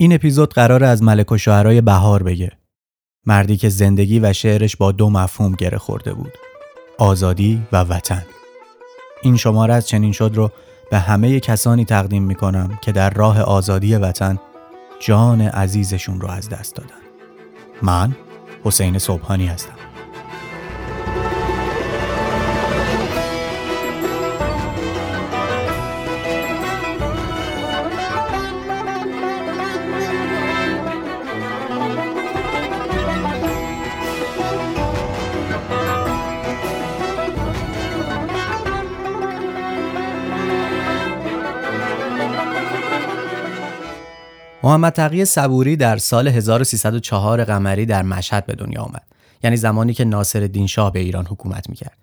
این اپیزود قرار از ملک و شعرهای بهار بگه. مردی که زندگی و شعرش با دو مفهوم گره خورده بود. آزادی و وطن. این شماره از چنین شد رو به همه کسانی تقدیم می کنم که در راه آزادی وطن جان عزیزشون رو از دست دادن. من حسین صبحانی هستم. محمد تقی صبوری در سال 1304 قمری در مشهد به دنیا آمد. یعنی زمانی که ناصر شاه به ایران حکومت می‌کرد.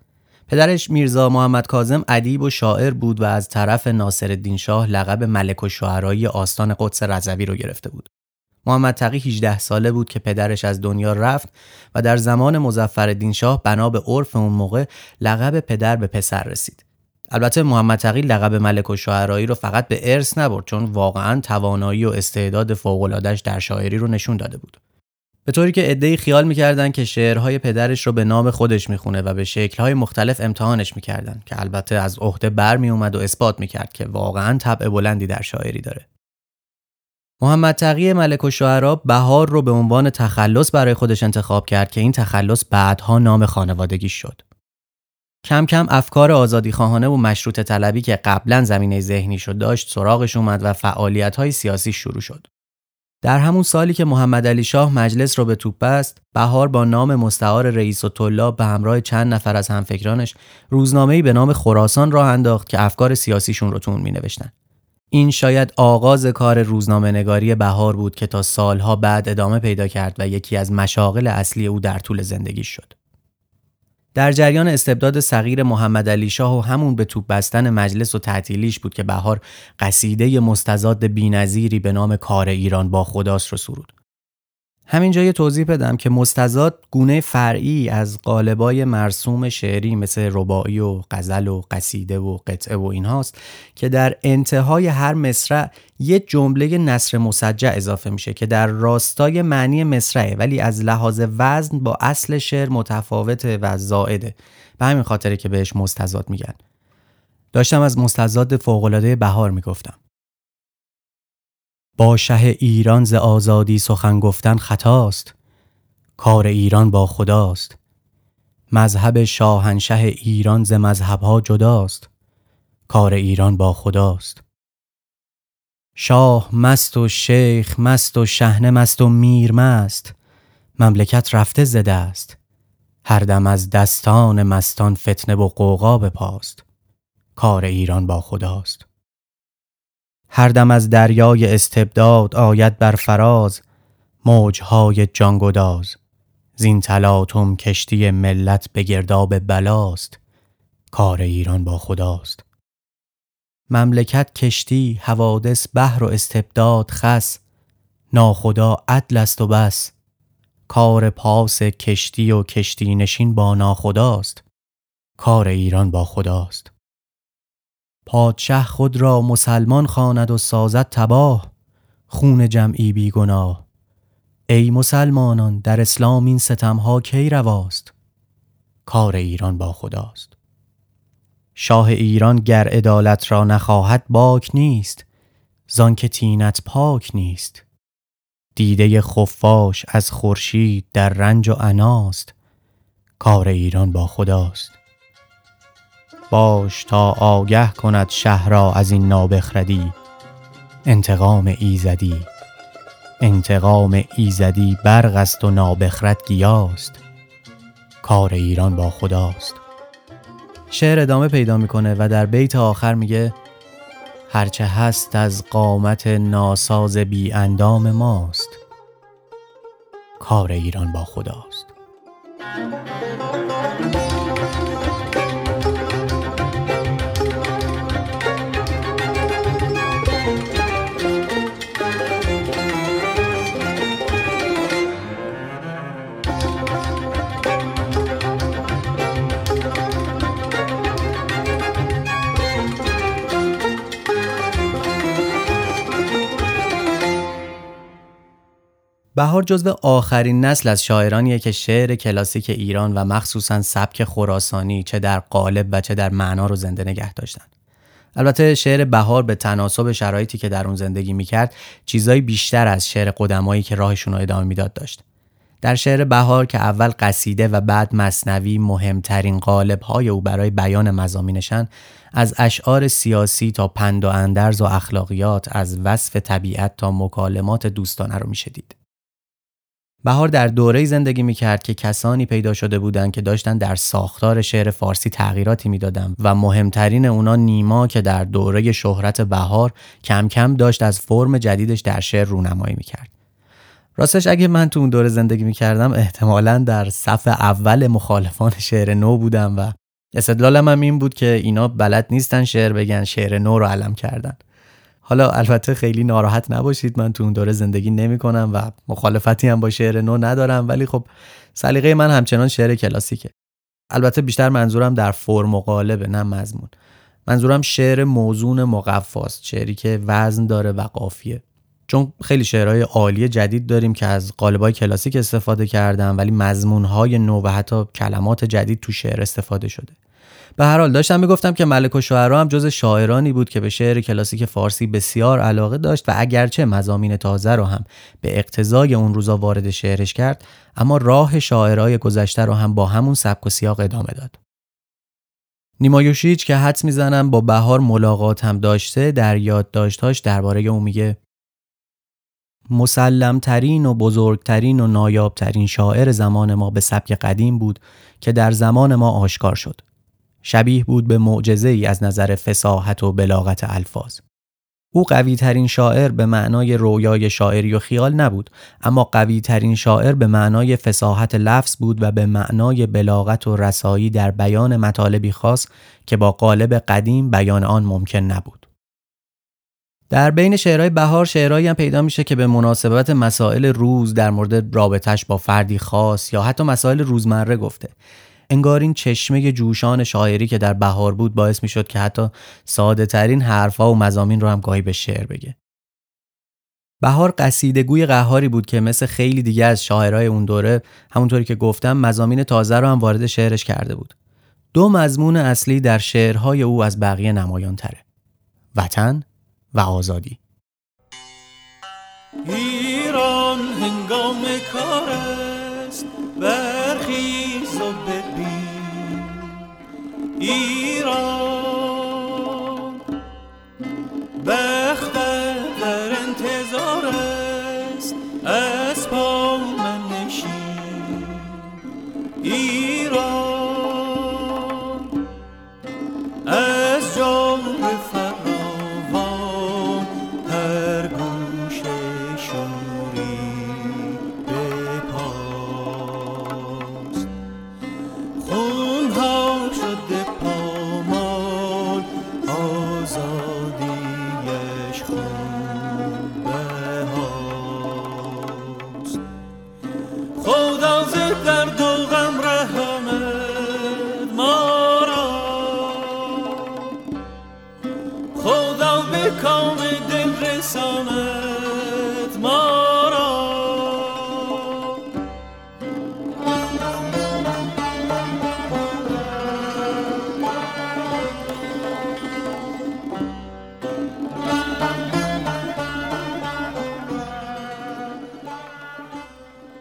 پدرش میرزا محمد کاظم ادیب و شاعر بود و از طرف ناصر شاه لقب ملک و شعرایی آستان قدس رضوی رو گرفته بود. محمد تقی 18 ساله بود که پدرش از دنیا رفت و در زمان مظفر شاه بنا به عرف اون موقع لقب پدر به پسر رسید. البته محمد تقی لقب ملک و شاعرایی رو فقط به ارث نبرد چون واقعا توانایی و استعداد فوق‌العاده‌اش در شاعری رو نشون داده بود. به طوری که عده‌ای خیال می‌کردن که شعرهای پدرش رو به نام خودش می‌خونه و به شکلهای مختلف امتحانش می‌کردن که البته از عهده بر میومد و اثبات می‌کرد که واقعا طبع بلندی در شاعری داره. محمد تقی ملک و شعرا بهار رو به عنوان تخلص برای خودش انتخاب کرد که این تخلص بعدها نام خانوادگی شد. کم کم افکار آزادی خواهانه و مشروط طلبی که قبلا زمینه ذهنی شد داشت سراغش اومد و فعالیت های سیاسی شروع شد. در همون سالی که محمد علی شاه مجلس رو به توپ بست، بهار با نام مستعار رئیس و طلاب به همراه چند نفر از همفکرانش روزنامه‌ای به نام خراسان راه انداخت که افکار سیاسیشون رو تون می نوشتن. این شاید آغاز کار روزنامه نگاری بهار بود که تا سالها بعد ادامه پیدا کرد و یکی از مشاغل اصلی او در طول زندگی شد. در جریان استبداد صغیر محمد علی شاه و همون به توپ بستن مجلس و تعطیلیش بود که بهار قصیده مستزاد بینظیری به نام کار ایران با خداست رو سرود. همینجا یه توضیح بدم که مستزاد گونه فرعی از قالبای مرسوم شعری مثل رباعی و غزل و قصیده و قطعه و اینهاست که در انتهای هر مصرع یه جمله نصر مسجع اضافه میشه که در راستای معنی مصرعه ولی از لحاظ وزن با اصل شعر متفاوته و زائده. به همین خاطره که بهش مستزاد میگن. داشتم از مستزاد فوقالعاده بهار می‌گفتم. با شه ایران ز آزادی سخن گفتن خطاست. کار ایران با خداست. مذهب شاهنشه ایران ز مذهبها جداست. کار ایران با خداست. شاه مست و شیخ مست و شهنه مست و میر مست. مملکت رفته زده است هر دم از دستان مستان فتنه و قوقا بپاست. کار ایران با خداست. هر دم از دریای استبداد آید بر فراز موجهای جانگداز زین تلاطم کشتی ملت به گرداب بلاست کار ایران با خداست. مملکت کشتی حوادث بحر و استبداد خس ناخدا عدل است و بس. کار پاس کشتی و کشتی نشین با ناخداست کار ایران با خداست. پادشه خود را مسلمان خواند و سازد تباه. خون جمعی بی گناه ای مسلمانان در اسلام این ستمها کی رواست؟ کار ایران با خداست. شاه ایران گر عدالت را نخواهد باک نیست. زان که تینت پاک نیست. دیده خفاش از خورشید در رنج و عناست کار ایران با خداست. باش تا آگه کند شهر را از این نابخردی. انتقام ایزدی. انتقام ایزدی برق است و نابخرد گیاست. کار ایران با خداست. شعر ادامه پیدا می‌کنه و در بیت آخر میگه هرچه هست از قامت ناساز بی اندام ماست. کار ایران با خداست. بهار جزو آخرین نسل از شاعرانیه که شعر کلاسیک ایران و مخصوصا سبک خراسانی چه در قالب و چه در معنا رو زنده نگه داشتن. البته شعر بهار به تناسب شرایطی که در اون زندگی می‌کرد چیزایی بیشتر از شعر قدمایی که راهشون رو ادامه می‌داد داشت. در شعر بهار که اول قصیده و بعد مصنوی مهمترین های او برای بیان مزامینشن از اشعار سیاسی تا پند و اندرز و اخلاقیات از وصف طبیعت تا مکالمات دوستانه رو میشه دید. بهار در دوره زندگی می‌کرد که کسانی پیدا شده بودند که داشتن در ساختار شعر فارسی تغییراتی می‌دادند و مهمترین اونا نیما که در دوره شهرت بهار کم کم داشت از فرم جدیدش در شعر رونمایی می‌کرد. راستش اگه من تو اون دوره زندگی می‌کردم احتمالا در صف اول مخالفان شعر نو بودم و استدلالم هم این بود که اینا بلد نیستن شعر بگن شعر نو رو علم کردن حالا البته خیلی ناراحت نباشید من تو اون دوره زندگی نمی کنم و مخالفتی هم با شعر نو ندارم ولی خب سلیقه من همچنان شعر کلاسیکه. البته بیشتر منظورم در فرم و قالبه نه مضمون. منظورم شعر موزون مقفاست شعری که وزن داره و قافیه. چون خیلی شعرهای عالی جدید داریم که از قالبای کلاسیک استفاده کردن ولی مضمونهای نو و حتی کلمات جدید تو شعر استفاده شده. به هر حال داشتم می‌گفتم که ملک و شعرا هم جز شاعرانی بود که به شعر کلاسیک فارسی بسیار علاقه داشت و اگرچه مزامین تازه رو هم به اقتضای اون روزا وارد شعرش کرد اما راه شاعرای گذشته رو هم با همون سبک و سیاق ادامه داد نیمایوشیچ که حدس می‌زنم با بهار ملاقات هم داشته در یادداشتهاش درباره اون میگه مسلمترین و بزرگترین و نایابترین شاعر زمان ما به سبک قدیم بود که در زمان ما آشکار شد. شبیه بود به معجزه ای از نظر فساحت و بلاغت الفاظ. او قوی ترین شاعر به معنای رویای شاعری و خیال نبود اما قوی ترین شاعر به معنای فساحت لفظ بود و به معنای بلاغت و رسایی در بیان مطالبی خاص که با قالب قدیم بیان آن ممکن نبود. در بین شعرهای بهار شعرهایی هم پیدا میشه که به مناسبت مسائل روز در مورد رابطش با فردی خاص یا حتی مسائل روزمره گفته انگار این چشمه جوشان شاعری که در بهار بود باعث می‌شد که حتی ساده ترین حرفها و مزامین رو هم گاهی به شعر بگه. بهار قصیدگوی قهاری بود که مثل خیلی دیگه از شاعرای اون دوره همونطوری که گفتم مزامین تازه رو هم وارد شعرش کرده بود. دو مضمون اصلی در شعرهای او از بقیه نمایان تره وطن و آزادی. ایران هنگام کار ایران. بخت در انتظار است.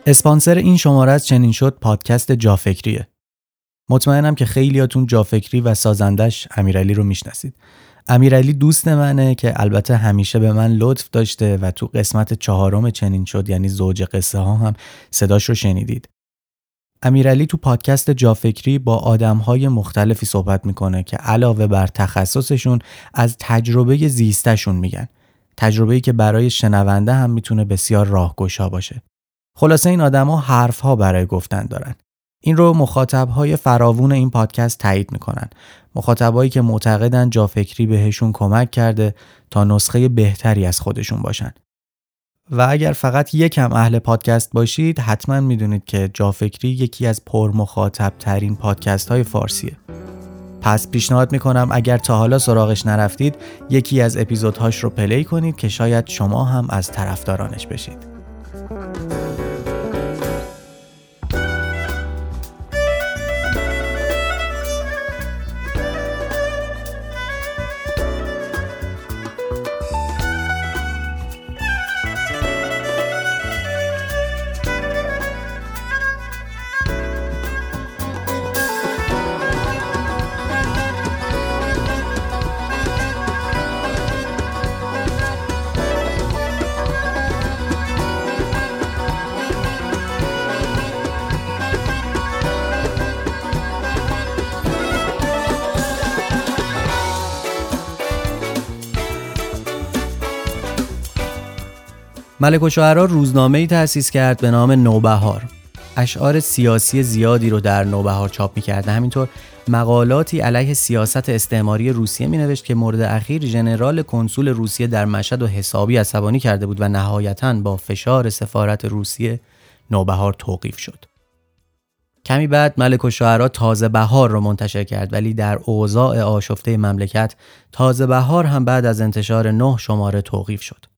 اسپانسر این شماره از چنین شد پادکست جافکریه. مطمئنم که خیلیاتون جافکری و سازندش امیرعلی رو می‌شناسید. امیرعلی دوست منه که البته همیشه به من لطف داشته و تو قسمت چهارم چنین شد یعنی زوج قصه ها هم صداش رو شنیدید. امیرعلی تو پادکست جافکری با آدمهای مختلفی صحبت می‌کنه که علاوه بر تخصصشون از تجربه زیستشون میگن. تجربه‌ای که برای شنونده هم می‌تونه بسیار راهگشا باشه. خلاصه این آدما حرف ها برای گفتن دارن. این رو مخاطب های فراوون این پادکست تایید می‌کنن. مخاطبایی که معتقدن جافکری بهشون کمک کرده تا نسخه بهتری از خودشون باشن. و اگر فقط یکم اهل پادکست باشید حتما می‌دونید که جافکری یکی از پر مخاطب ترین پادکست های فارسیه. پس پیشنهاد می‌کنم اگر تا حالا سراغش نرفتید یکی از اپیزودهاش رو پلی کنید که شاید شما هم از طرفدارانش بشید. ملک و شعرا روزنامه ای تأسیس کرد به نام نوبهار اشعار سیاسی زیادی رو در نوبهار چاپ می‌کرد همینطور مقالاتی علیه سیاست استعماری روسیه می نوشت که مورد اخیر ژنرال کنسول روسیه در مشهد و حسابی عصبانی کرده بود و نهایتا با فشار سفارت روسیه نوبهار توقیف شد. کمی بعد ملک و شعرا تازه بهار رو منتشر کرد ولی در اوضاع آشفته مملکت تازه بهار هم بعد از انتشار نه شماره توقیف شد.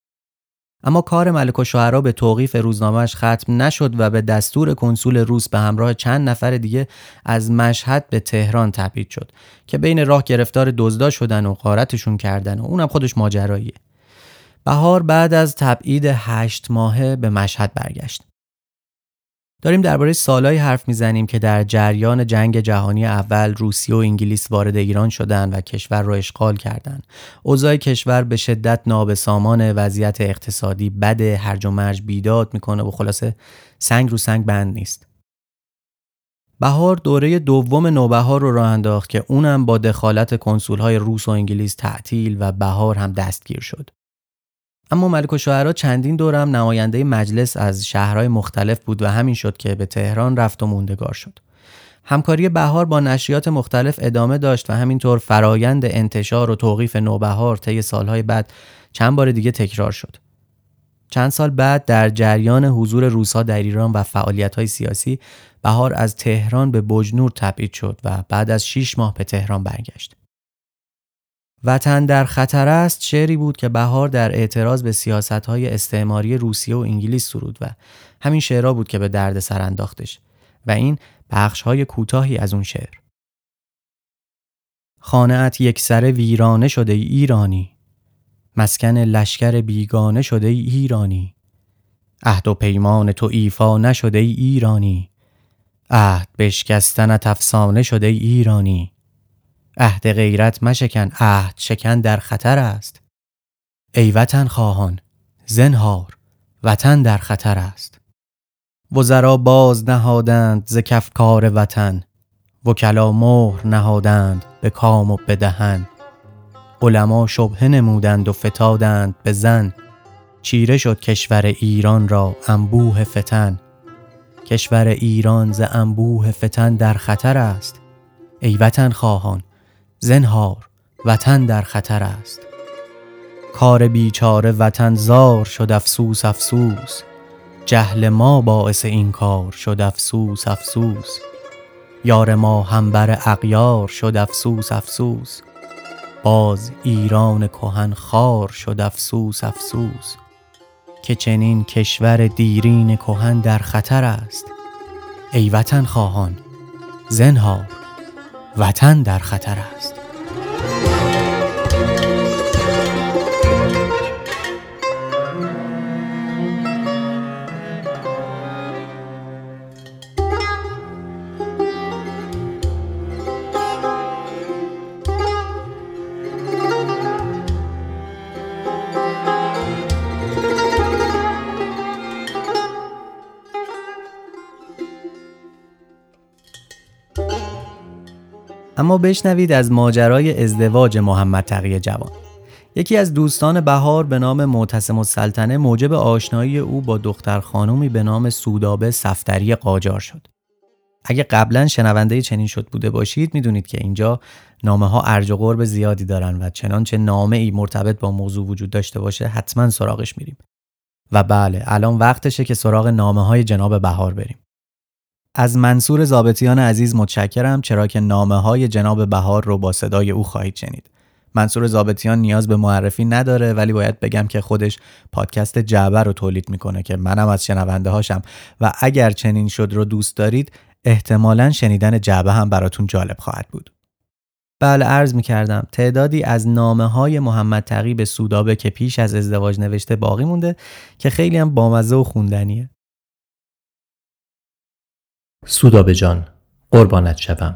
اما کار ملک و شعرا به توقیف روزنامهش ختم نشد و به دستور کنسول روس به همراه چند نفر دیگه از مشهد به تهران تبعید شد که بین راه گرفتار دزدا شدن و غارتشون کردن و اونم خودش ماجراییه. بهار بعد از تبعید هشت ماهه به مشهد برگشت. داریم درباره سالهایی حرف می‌زنیم که در جریان جنگ جهانی اول روسیه و انگلیس وارد ایران شدند و کشور را اشغال کردند. اوضاع کشور به شدت نابسامان وضعیت اقتصادی بد هرج و مرج بیداد می‌کنه و خلاصه سنگ رو سنگ بند نیست. بهار دوره دوم نوبهار رو راه انداخت که اونم با دخالت کنسولهای روس و انگلیس تعطیل و بهار هم دستگیر شد. اما ملک و شعرا چندین دورم نماینده مجلس از شهرهای مختلف بود و همین شد که به تهران رفت و موندگار شد. همکاری بهار با نشریات مختلف ادامه داشت و همینطور فرایند انتشار و توقیف نوبهار طی سالهای بعد چند بار دیگه تکرار شد. چند سال بعد در جریان حضور روسا در ایران و فعالیت سیاسی بهار از تهران به بجنور تبعید شد و بعد از 6 ماه به تهران برگشت. وطن در خطر است شعری بود که بهار در اعتراض به سیاست های استعماری روسیه و انگلیس سرود و همین شعرها بود که به درد سر انداختش و این بخش های کوتاهی از اون شعر. خانهت یک سر ویرانه شده ای ایرانی. مسکن لشکر بیگانه شده ای ایرانی. عهد و پیمان تو ایفا نشده ای ایرانی. عهد بشکستنت افسانه شده ای ایرانی. عهد غیرت مشکن عهد شکن در خطر است. ای وطن خواهان زنهار وطن در خطر است. وزرا باز نهادند ز کار وطن وکلا مهر نهادند به کام و به دهن. علما شبهه نمودند و فتادند به زن. چیره شد کشور ایران را انبوه فتن. کشور ایران ز انبوه فتن در خطر است. ای وطن خواهان زنهار وطن در خطر است. کار بیچاره وطن زار شد افسوس افسوس. جهل ما باعث این کار شد افسوس افسوس. یار ما همبر اغیار شد افسوس افسوس. باز ایران کهن خار شد افسوس افسوس. که چنین کشور دیرین کهن در خطر است. ای وطن خواهان زنهار. وطن در خطر است. اما بشنوید از ماجرای ازدواج محمد تقی جوان. یکی از دوستان بهار به نام معتصم السلطنه موجب آشنایی او با دختر خانومی به نام سودابه سفتری قاجار شد. اگه قبلا شنونده چنین شد بوده باشید می‌دونید که اینجا نامه ها ارج و قرب زیادی دارن و چنانچه نامه ای مرتبط با موضوع وجود داشته باشه حتما سراغش میریم. و بله الان وقتشه که سراغ نامه های جناب بهار بریم. از منصور زابطیان عزیز متشکرم چرا که نامه های جناب بهار رو با صدای او خواهید شنید. منصور زابطیان نیاز به معرفی نداره ولی باید بگم که خودش پادکست جعبه رو تولید می‌کنه که منم از شنونده هاشم و اگر چنین شد رو دوست دارید احتمالا شنیدن جعبه هم براتون جالب خواهد بود. بله عرض می کردم تعدادی از نامه های محمد تقی به سودابه که پیش از ازدواج نوشته باقی مونده که خیلی هم بامزه و خوندنیه. سودابه جان قربانت شوم.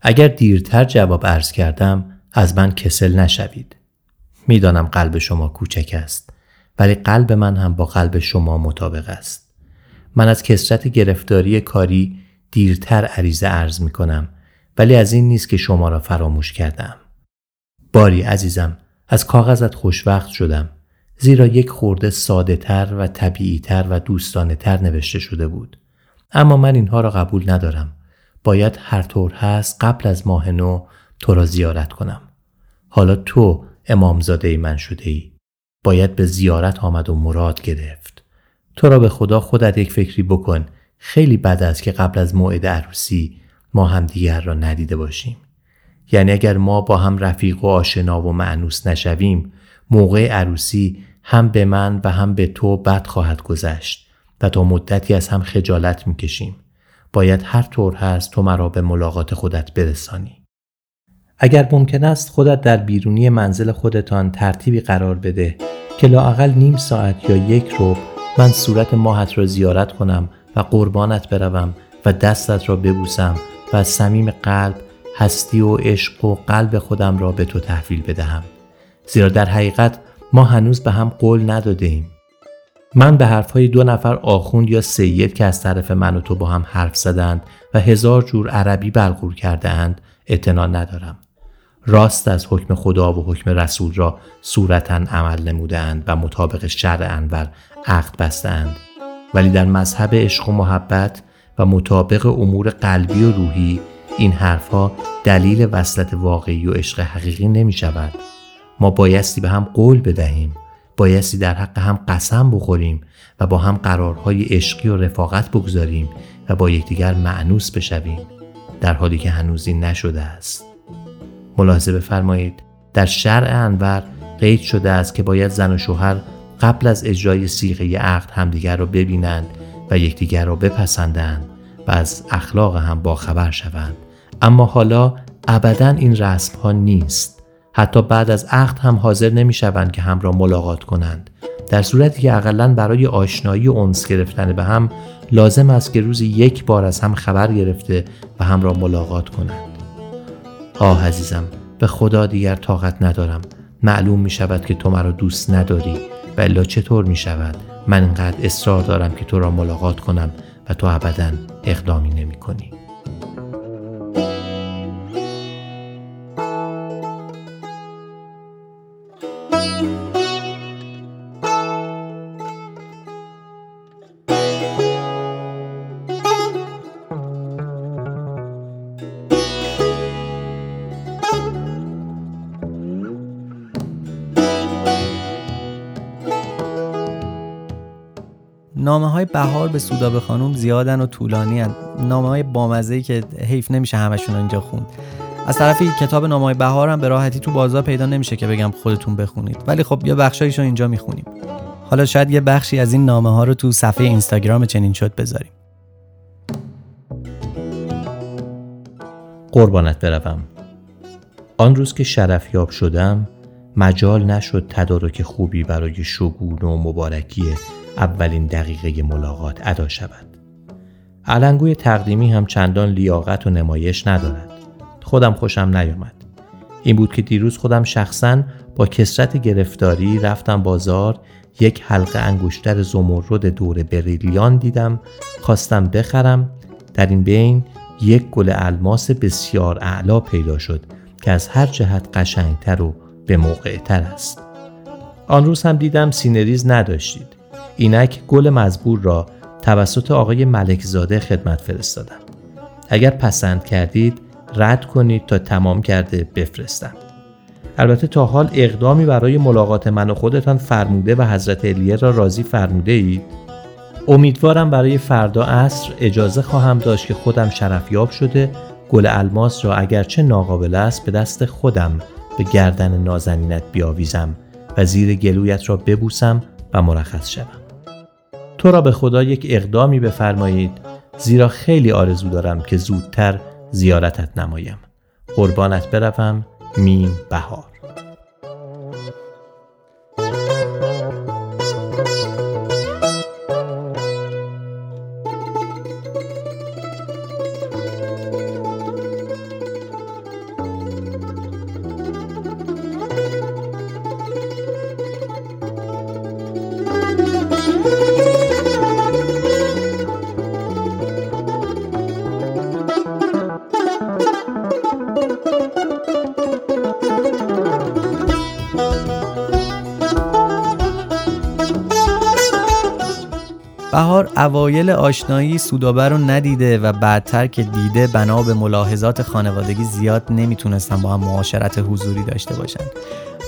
اگر دیرتر جواب عرض کردم از من کسل نشوید. می‌دانم قلب شما کوچک است ولی قلب من هم با قلب شما مطابق است. من از کسرت گرفتاری کاری دیرتر عریضه عرض می کنم ولی از این نیست که شما را فراموش کردم. باری عزیزم از کاغذت خوشوقت شدم. زیرا یک خورده ساده تر و طبیعی تر و دوستانه تر نوشته شده بود. اما من اینها را قبول ندارم. باید هر طور هست قبل از ماه نو تو را زیارت کنم. حالا تو امامزاده من شده ای. باید به زیارت آمد و مراد گرفت. تو را به خدا خودت یک فکری بکن. خیلی بد است که قبل از موعد عروسی ما هم دیگر را ندیده باشیم. یعنی اگر ما با هم رفیق و آشنا و معنوس نشویم موقع عروسی هم به من و هم به تو بد خواهد گذشت و تا مدتی از هم خجالت می‌کشیم. باید هر طور هست تو مرا به ملاقات خودت برسانی. اگر ممکن است خودت در بیرونی منزل خودتان ترتیبی قرار بده که لااقل نیم ساعت یا یک رو من صورت ماهت را زیارت کنم و قربانت بروم و دستت را ببوسم و از صمیم قلب هستی و عشق و قلب خودم را به تو تحویل بدهم زیرا در حقیقت ما هنوز به هم قول نداده ایم. من به حرفهای دو نفر آخوند یا سید که از طرف من و تو با هم حرف زدند و هزار جور عربی بلغور کرده اند اعتنا ندارم. راست از حکم خدا و حکم رسول را صورتا عمل نمودند و مطابق شرع انور عقد بستند ولی در مذهب عشق و محبت و مطابق امور قلبی و روحی این حرفها دلیل وصلت واقعی و عشق حقیقی نمی شود. ما بایستی به هم قول بدهیم بایستی در حق هم قسم بخوریم و با هم قرارهای عشقی و رفاقت بگذاریم و با یکدیگر معنوس بشویم در حالی که هنوز این نشده است. ملاحظه بفرمایید در شرع انور قید شده است که باید زن و شوهر قبل از اجرای سیغه عقد همدیگر را ببینند و یکدیگر را بپسندند و از اخلاق هم باخبر شوند. اما حالا ابدا این رسم ها نیست. حتی بعد از عقد هم حاضر نمی شوند که هم را ملاقات کنند. در صورتی که اقلا برای آشنایی و انس گرفتن به هم لازم است که روزی یک بار از هم خبر گرفته و هم را ملاقات کنند. آه عزیزم به خدا دیگر طاقت ندارم. معلوم می شود که تو مرا دوست نداری و الا چطور می شود من اینقدر اصرار دارم که تو را ملاقات کنم و تو ابدا اقدامی نمی کنی. بهار به سودابه خانوم زیادن و طولانی هن. نامه های بامزه که حیف نمیشه همشون اینجا خوند. از طرفی کتاب نامه های بهار هم به راحتی تو بازار پیدا نمیشه که بگم خودتون بخونید. ولی خب یه بخشایش رو اینجا می‌خونیم. حالا شاید یه بخشی از این نامه ها رو تو صفحه اینستاگرام چنین شد بذاریم. قربانت بروم. آن روز که شرفیاب شدم مجال نشد تدارک خوبی برای شگون و مبارکی اولین دقیقه ملاقات ادا شود. علنگوی تقدیمی هم چندان لیاقت و نمایش ندارد. خودم خوشم نیامد. این بود که دیروز خودم شخصا با کسرت گرفتاری رفتم بازار یک حلقه انگشتر زمرد دور بریلیان دیدم خواستم بخرم در این بین یک گل الماس بسیار اعلا پیدا شد که از هر جهت قشنگتر و به موقع تر است آن روز هم دیدم سینریز نداشتید اینک گل مزبور را توسط آقای ملکزاده خدمت فرستادم. اگر پسند کردید رد کنید تا تمام کرده بفرستم. البته تا حال اقدامی برای ملاقات من و خودتان فرموده و حضرت الیه را راضی فرموده اید؟ امیدوارم برای فردا عصر اجازه خواهم داشت که خودم شرفیاب شده گل الماس را اگرچه ناقابل است به دست خودم به گردن نازنینت بیاویزم و زیر گلویت را ببوسم و مرخص شوم. تو را به خدا یک اقدامی بفرمایید زیرا خیلی آرزو دارم که زودتر زیارتت نمایم. قربانت بروم میم بهار. بهار اوایل آشنایی سودابه رو ندیده و بعدتر که دیده بنا به ملاحظات خانوادگی زیاد نمی‌تونستن با هم معاشرت حضوری داشته باشن.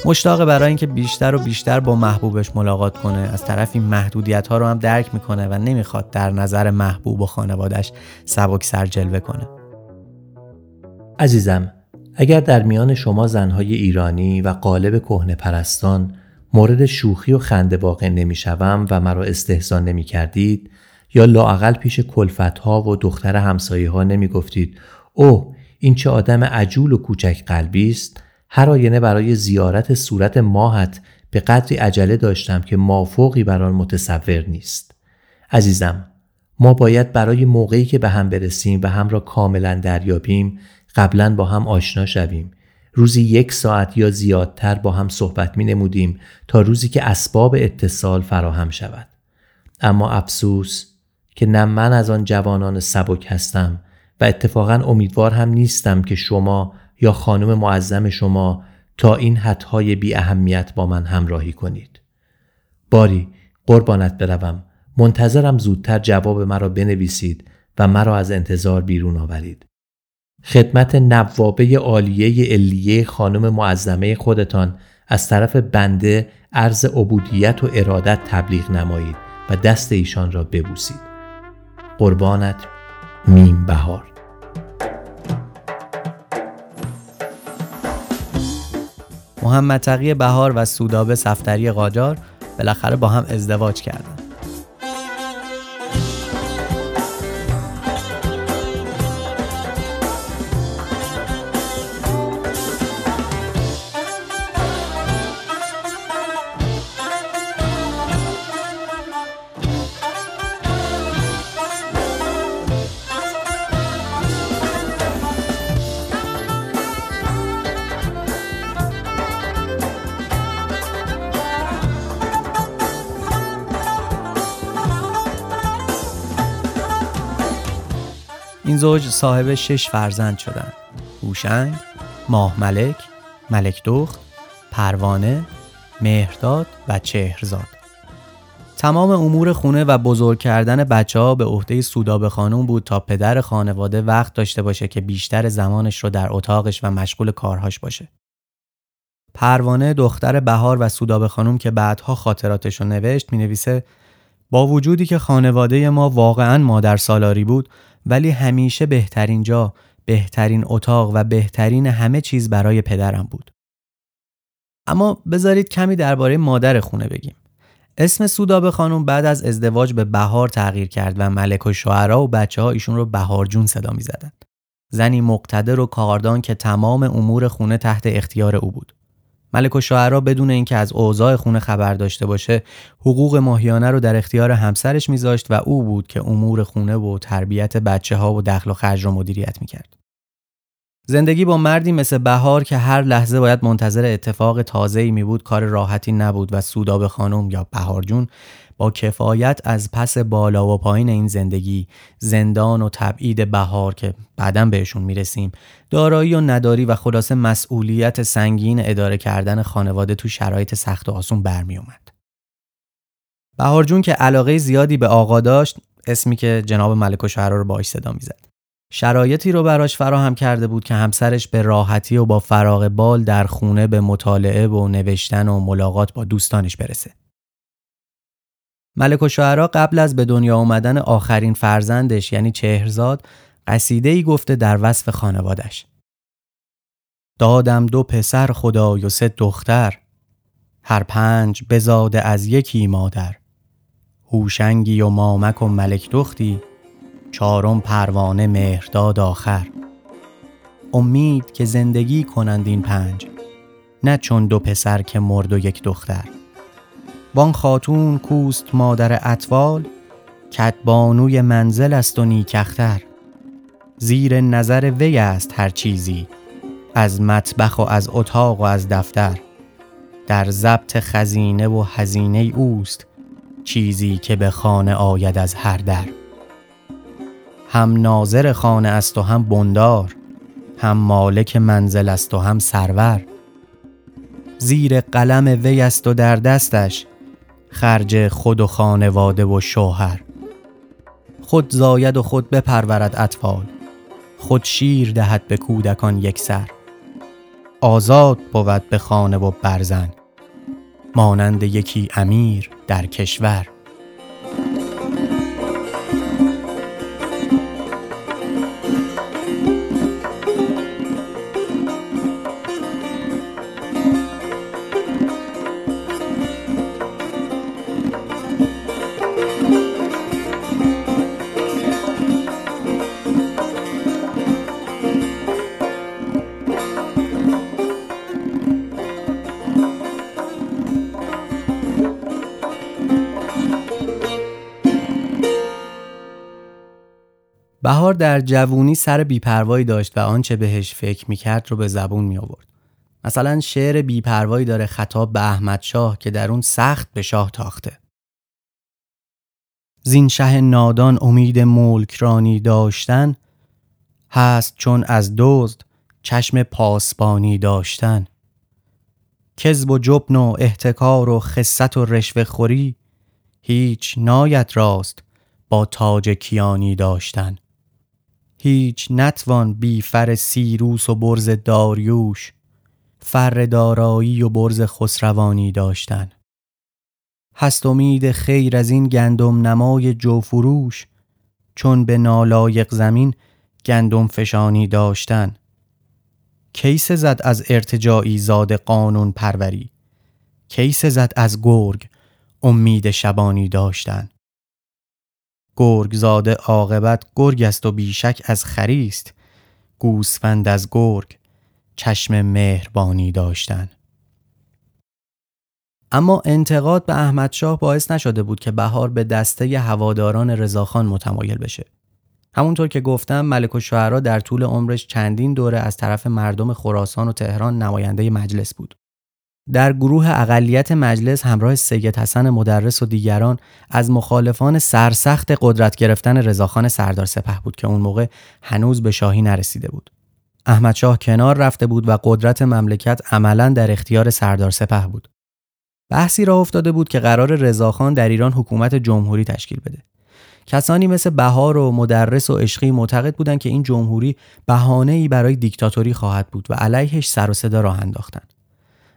مشتاق برای اینکه بیشتر و بیشتر با محبوبش ملاقات کنه از طرفی محدودیت ها رو هم درک می‌کنه و نمی‌خواد در نظر محبوب و خانوادش سبک سر جلوه کنه. عزیزم اگر در میان شما زنهای ایرانی و قالب کهنه پرستان مورد شوخی و خنده واقع نمی‌شوم و مرا استحسان نمی کردید یا لاعقل پیش کلفت ها و دختر همسایه ها نمی گفتید اوه این چه آدم عجول و کوچک قلبی است؟ هر آینه برای زیارت صورت ماهت به قدری عجله داشتم که مافوقی بر آن متصور نیست. عزیزم ما باید برای موقعی که به هم برسیم و هم را کاملا دریابیم قبلا با هم آشنا شویم. روزی یک ساعت یا زیادتر با هم صحبت می نمودیم تا روزی که اسباب اتصال فراهم شود اما افسوس که نه من از آن جوانان سبک هستم و اتفاقا امیدوار هم نیستم که شما یا خانم معظم شما تا این حدهای بی اهمیت با من همراهی کنید. باری قربانت بروم منتظرم زودتر جواب مرا بنویسید و مرا از انتظار بیرون آورید. خدمت نوابه عالیه علیه خانم معظمه خودتان از طرف بنده عرض عبودیت و ارادت تبلیغ نمایید و دست ایشان را ببوسید. قربانت میم بهار محمد تقی بهار و سودابه صفتری قاجار بالاخره با هم ازدواج کردند. این زوج صاحب شش فرزند شدند. هوشنگ، ماه ملک، ملک دخت، پروانه، مهرداد و چهرزاد. تمام امور خونه و بزرگ کردن بچه ها به عهده سودابه خانوم بود تا پدر خانواده وقت داشته باشه که بیشتر زمانش رو در اتاقش و مشغول کارهاش باشه. پروانه دختر بهار و سودابه خانوم که بعدها خاطراتش رو نوشت می نویسه با وجودی که خانواده ما واقعا مادر سالاری بود ولی همیشه بهترین جا، بهترین اتاق و بهترین همه چیز برای پدرم بود. اما بذارید کمی درباره مادر خونه بگیم. اسم سودابه خانم بعد از ازدواج به بهار تغییر کرد و ملک و شعرا و بچه ها ایشون رو بهار جون صدا می زدن. زنی مقتدر و کاردان که تمام امور خونه تحت اختیار او بود. ملک و بدون اینکه از اوضاع خونه خبر داشته باشه حقوق ماهیانه رو در اختیار همسرش میذاشت و او بود که امور خونه و تربیت بچه ها و دخل و خرج رو مدیریت می‌کرد. زندگی با مردی مثل بهار که هر لحظه باید منتظر اتفاق تازه‌ای می بود کار راحتی نبود و سوداب خانم یا بهار جون با کفایت از پس بالا و پایین این زندگی زندان و تبعید بهار که بعدا بهشون می‌رسیم دارایی و نداری و خلاصه مسئولیت سنگین اداره کردن خانواده تو شرایط سخت و آسون برمی اومد. بهار جون که علاقه زیادی به آقا داشت اسمی که جناب ملک و رو باش صدا می‌زد. شرایطی رو براش فراهم کرده بود که همسرش به راحتی و با فراغ بال در خونه به مطالعه و نوشتن و ملاقات با دوستانش برسه. ملک و شعرا قبل از به دنیا آمدن آخرین فرزندش یعنی چهرزاد قصیده ای گفته در وصف خانوادش. دادم دو پسر خدای و سه دختر. هر پنج بزاده از یکی مادر. هوشنگی و مامک و ملک دختی. چهارم پروانه مهرداد آخر. امید که زندگی کنند این پنج. نه چون دو پسر که مرد و یک دختر. وان خاتون کوست مادر اطفال کتبانوی منزل است و نیکختر. زیر نظر وی است هر چیزی از مطبخ و از اتاق و از دفتر. در ضبط خزینه و هزینه اوست چیزی که به خانه آید از هر در. هم ناظر خانه است و هم بندار هم مالک منزل است و هم سرور. زیر قلم وی است و در دستش خرج خود و خانواده و شوهر. خود زاید و خود بپرورد اطفال. خود شیر دهد به کودکان یک سر. آزاد بود به خانه و برزن. مانند یکی امیر در کشور. در جوونی سر بیپروایی داشت و آنچه بهش فکر می‌کرد رو به زبون می آورد. مثلا شعر بیپروایی داره خطاب به احمد شاه که در اون سخت به شاه تاخته. زین شه نادان امید ملک رانی داشتن هست چون از دزد چشم پاسبانی داشتن کذب و جبن و احتکار و خصت و رشوه خوری هیچ نایت راست با تاج کیانی داشتن هیچ نتوان بی فر سیروس و برز داریوش فر دارایی و برز خسروانی داشتن. هست امید خیر از این گندم نمای جوفروش چون به نالایق زمین گندم فشانی داشتن. کیس زد از ارتجاعی زاد قانون پروری؟ کیس زد از گرگ امید شبانی داشتن؟ گرگ زاده عاقبت گرگ است و بیشک از خریست گوسفند از گرگ چشم مهربانی داشتن. اما انتقاد به احمد شاه باعث نشده بود که بهار به دسته هواداران رضاخان متمایل بشه. همونطور که گفتم ملک و شعرا در طول عمرش چندین دوره از طرف مردم خراسان و تهران نماینده مجلس بود. در گروه اقلیت مجلس همراه سید حسن مدرس و دیگران از مخالفان سرسخت قدرت گرفتن رضاخان سردار سپه بود که اون موقع هنوز به شاهی نرسیده بود. احمد شاه کنار رفته بود و قدرت مملکت عملا در اختیار سردار سپه بود. بحثی را افتاده بود که قرار رضاخان در ایران حکومت جمهوری تشکیل بده. کسانی مثل بهار و مدرس و عشقی معتقد بودند که این جمهوری ای برای دیکتاتوری خواهد بود و علیهش سر و صدا راه انداختند.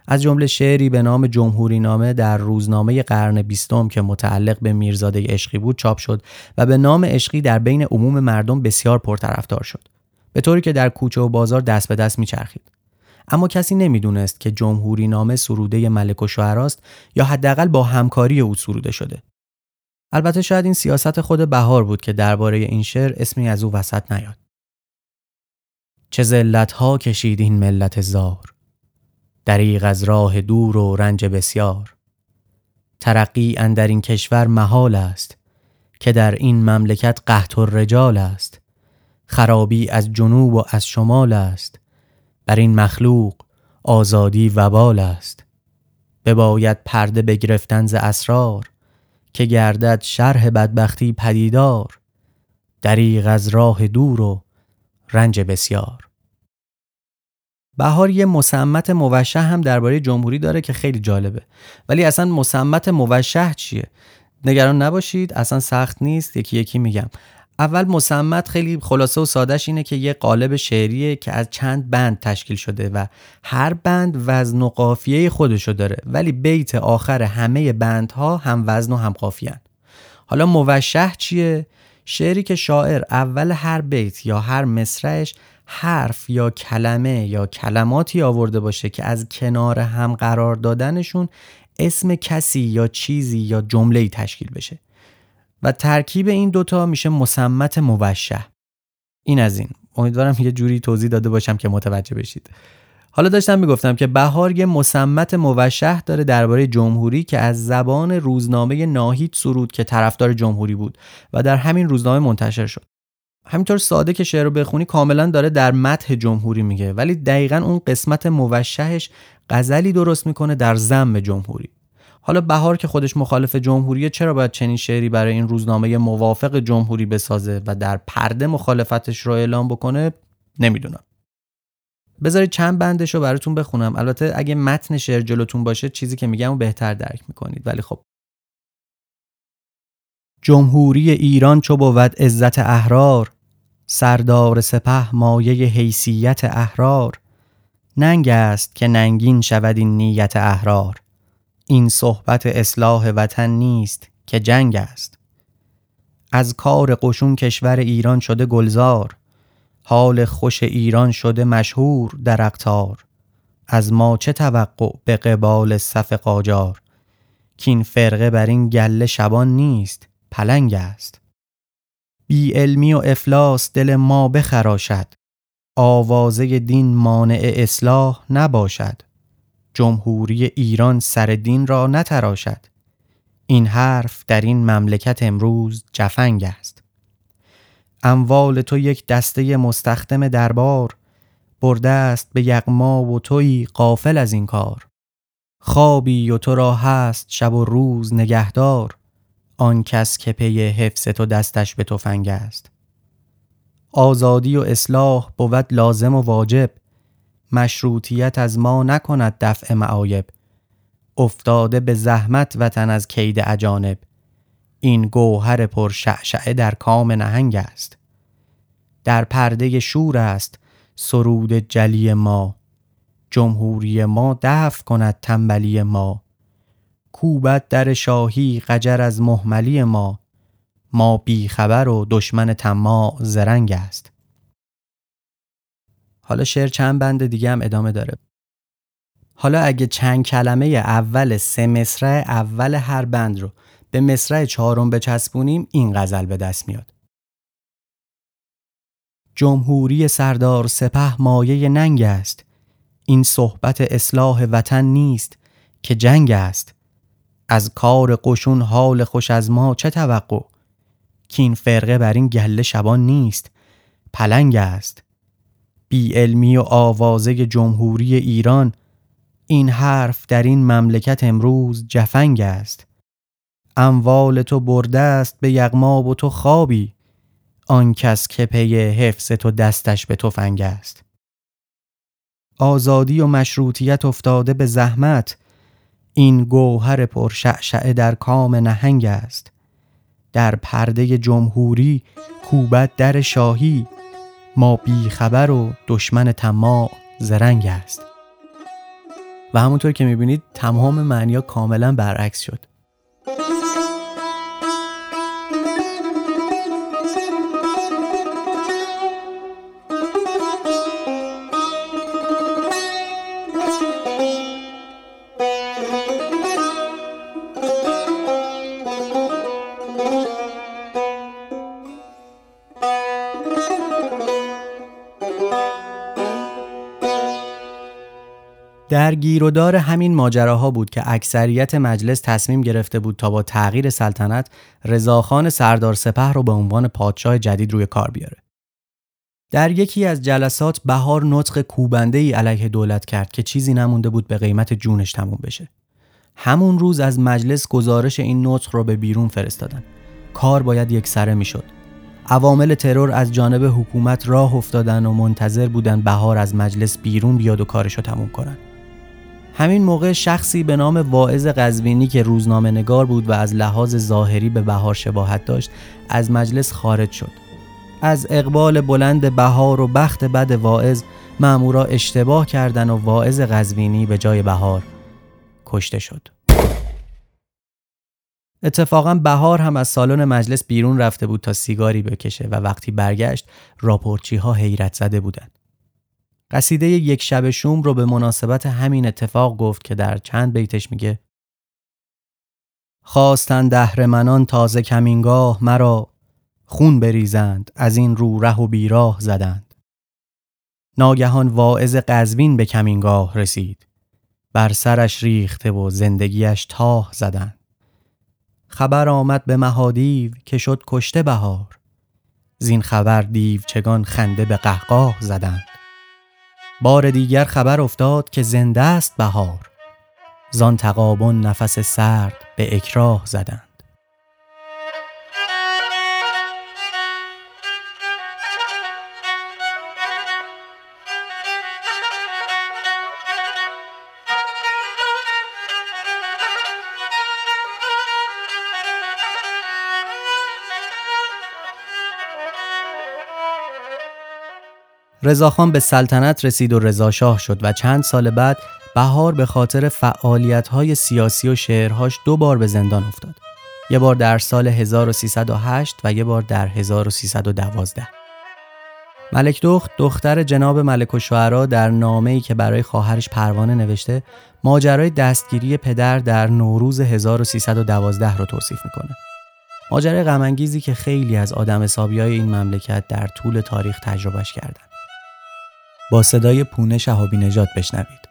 از جمله شعری به نام جمهوری نامه در روزنامه قرن بیستم که متعلق به میرزاده عشقی بود چاپ شد و به نام عشقی در بین عموم مردم بسیار پرطرفدار شد. به طوری که در کوچه و بازار دست به دست میچرخید. اما کسی نمی‌دونست که جمهوری نامه سروده ملک و شعراست یا حداقل با همکاری او سروده شده. البته شاید این سیاست خود بهار بود که درباره این شعر اسمی از او وسط نیاد. چه ذلت ها کشید این ملت زار. دریغ از راه دور و رنج بسیار. ترقی اندر این کشور محال است که در این مملکت قحط و رجال است. خرابی از جنوب و از شمال است. بر این مخلوق آزادی وبال است. بباید پرده بگرفتن ز اسرار که گردد شرح بدبختی پدیدار. دریغ از راه دور و رنج بسیار. بهار یه مسمت موشه هم درباره جمهوری داره که خیلی جالبه. ولی اصلا مسمت موشه چیه؟ نگران نباشید اصلا سخت نیست یکی یکی میگم. اول مسمت خیلی خلاصه و سادهش اینه که یه قالب شعریه که از چند بند تشکیل شده و هر بند وزن و قافیه خودشو داره. ولی بیت آخر همه بندها هم وزن و هم قافیه حالا موشه چیه؟ شعری که شاعر اول هر بیت یا هر مصرعش حرف یا کلمه یا کلماتی آورده باشه که از کنار هم قرار دادنشون اسم کسی یا چیزی یا جمله تشکیل بشه. و ترکیب این دوتا میشه مسمت موشه این از این. امیدوارم یه جوری توضیح داده باشم که متوجه بشید. حالا داشتم می‌گفتم که بهار یه مسمت موشه داره درباره جمهوری که از زبان روزنامه ناهید سرود که طرفدار جمهوری بود و در همین روزنامه منتشر شد. همینطور ساده که شعر رو بخونی کاملا داره در متح جمهوری میگه. ولی دقیقا اون قسمت موشهش غزلی درست می‌کنه در زم جمهوری. حالا بهار که خودش مخالف جمهوریه چرا باید چنین شعری برای این روزنامه موافق جمهوری بسازه و در پرده مخالفتش رو اعلام بکنه؟ نمی‌دونم. بذارید چند بندش رو براتون بخونم. البته اگه متن شعر جلوتون باشه چیزی که میگم بهتر درک می‌کنید. ولی خب. جمهوری ایران چو بود عزت احرار سردار سپه مایه حیثیت احرار ننگ است که ننگین شود این نیت احرار. این صحبت اصلاح وطن نیست که جنگ است. از کار قشون کشور ایران شده گلزار حال خوش ایران شده مشهور در اقتار از ما چه توقع به قبال صف قاجار؟ کین فرقه بر این گله شبان نیست پلنگ است. بی علمی و افلاس دل ما بخراشد. آوازه دین مانع اصلاح نباشد. جمهوری ایران سر دین را نتراشد. این حرف در این مملکت امروز جفنگ است. اموال تو یک دسته مستخدم دربار. برده است به یغما و توی قافل از این کار. خوابی و تو را هست شب و روز نگهدار. آن کس که پی حفظ تو دستش به تفنگ است. آزادی و اصلاح بود لازم و واجب. مشروطیت از ما نکند دفع معایب. افتاده به زحمت وطن از کید اجانب. این گوهر پر شعشعه در کام نهنگ است. در پرده شور است سرود جلی ما. جمهوری ما دفع کند تنبلی ما. کوبت در شاهی قجر از محملی ما. ما بیخبر و دشمن تماع زرنگ است. حالا شعر چند بند دیگه هم ادامه داره. حالا اگه چند کلمه اول سه مصرع اول هر بند رو به مصرع چهارم بچسبونیم این غزل به دست میاد. جمهوری سردار سپه مایه ننگ است. این صحبت اصلاح وطن نیست که جنگ است. از کار قشون حال خوش از ما چه توقع؟ کین فرقه بر این گله شبان نیست پلنگ است. بی علمی و آوازه جمهوری ایران این حرف در این مملکت امروز جفنگ است. اموال تو برده است به یغما و تو خوابی آن کس که پی حفظ تو دستش به تفنگ است. آزادی و مشروطیت افتاده به زحمت این گوهر پرشعشعه در کام نهنگ است. در پرده جمهوری کوبت در شاهی. ما بیخبر و دشمن تماع زرنگ است. و همونطور که می‌بینید تمام معنی کاملا برعکس شد. در گیرودار همین ماجراها بود که اکثریت مجلس تصمیم گرفته بود تا با تغییر سلطنت رضاخان سردار سپه رو به عنوان پادشاه جدید روی کار بیاره. در یکی از جلسات بهار نطق کوبنده ای علیه دولت کرد که چیزی نمونده بود به قیمت جونش تموم بشه. همون روز از مجلس گزارش این نطق رو به بیرون فرستادن. کار باید یک سره می‌شد. عوامل ترور از جانب حکومت راه افتادن و منتظر بودن بهار از مجلس بیرون بیاد و کارشو تموم کنن. همین موقع شخصی به نام واعظ قزوینی که روزنامه نگار بود و از لحاظ ظاهری به بهار شباهت داشت از مجلس خارج شد. از اقبال بلند بهار و بخت بد واعظ مامورا اشتباه کردن و واعظ قزوینی به جای بهار کشته شد. اتفاقا بهار هم از سالن مجلس بیرون رفته بود تا سیگاری بکشه و وقتی برگشت راپورچی ها حیرت زده بودند. قصیده یک شب شوم رو به مناسبت همین اتفاق گفت که در چند بیتش میگه خواستن دهرمنان تازه کمینگاه مرا خون بریزند از این رو ره و بیراه زدند. ناگهان واعظ قزوین به کمینگاه رسید. بر سرش ریخته و زندگیش تاه زدند خبر آمد به مهادیو که شد کشته بهار. زین خبر دیو چگان خنده به قهقاه زدند بار دیگر خبر افتاد که زنده است بهار. زان تقابن نفس سرد به اکراه زدند. رضاخان به سلطنت رسید و رضاشاه شد و چند سال بعد بهار به خاطر فعالیت‌های سیاسی و شعرهاش دو بار به زندان افتاد. یه بار در سال 1308 و یه بار در 1312. ملک دخت دختر جناب ملک و شعرا در نامه‌ای که برای خواهرش پروانه نوشته ماجرای دستگیری پدر در نوروز 1312 رو توصیف می‌کنه. ماجرای غمانگیزی که خیلی از آدم حسابی های این مملکت در طول تاریخ تجربهش کردن. با صدای پونه شهابی نجات بشنوید.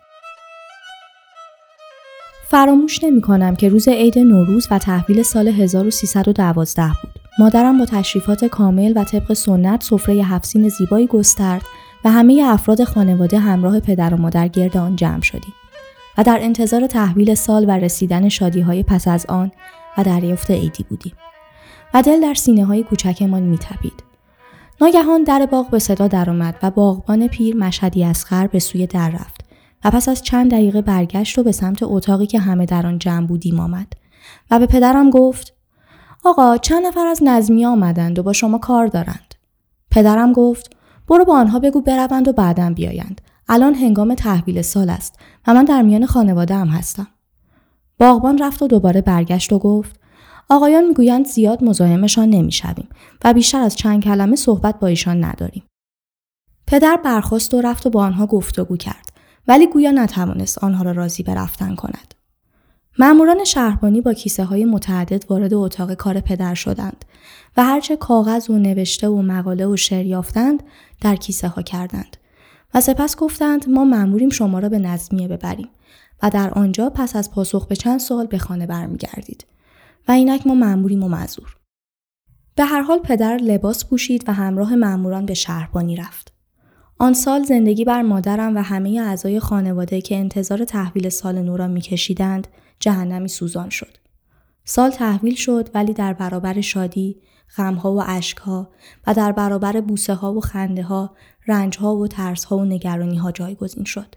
فراموش نمی کنم که روز عید نوروز و تحویل سال 1312 بود. مادرم با تشریفات کامل و طبق سنت سفره هفسین زیبایی گسترد و همه افراد خانواده همراه پدر و مادر گرد آن جمع شدیم و در انتظار تحویل سال و رسیدن شادی های پس از آن و دریافت عیدی بودیم و دل در سینه های کوچکمان می تپید. ناگهان در باغ به صدا درآمد و باغبان پیر مشهدی از خر به سوی در رفت و پس از چند دقیقه برگشت و به سمت اتاقی که همه در آن جمع بودیم آمد و به پدرم گفت آقا چند نفر از نظمی آمدند و با شما کار دارند. پدرم گفت برو با آنها بگو بروند و بعدا بیایند. الان هنگام تحویل سال است و من در میان خانواده هم هستم. باغبان رفت و دوباره برگشت و گفت آقایان می‌گویند زیاد مزاحمشان نمی‌شویم و بیشتر از چند کلمه صحبت با ایشان نداریم. پدر برخواست و رفت و با آنها گفتگو کرد ولی گویا نتوانست آنها را راضی به رفتن کند. ماموران شهربانی با کیسه های متعدد وارد اتاق کار پدر شدند و هرچه کاغذ و نوشته و مقاله و شعر یافتند در کیسه ها کردند و سپس گفتند ما مأموریم شما را به نظمیه ببریم و در آنجا پس از پاسخ به چند سوال به خانه برمیگردید و اینک ما مأموریم و معذور به هر حال پدر لباس پوشید و همراه مأموران به شهربانی رفت آن سال زندگی بر مادرم و همه اعضای خانواده که انتظار تحویل سال نو را میکشیدند جهنمی سوزان شد. سال تحویل شد ولی در برابر شادی، غمها و اشکها و در برابر بوسه ها و خنده ها، رنج ها و ترس ها و نگرانی ها جایگزین شد.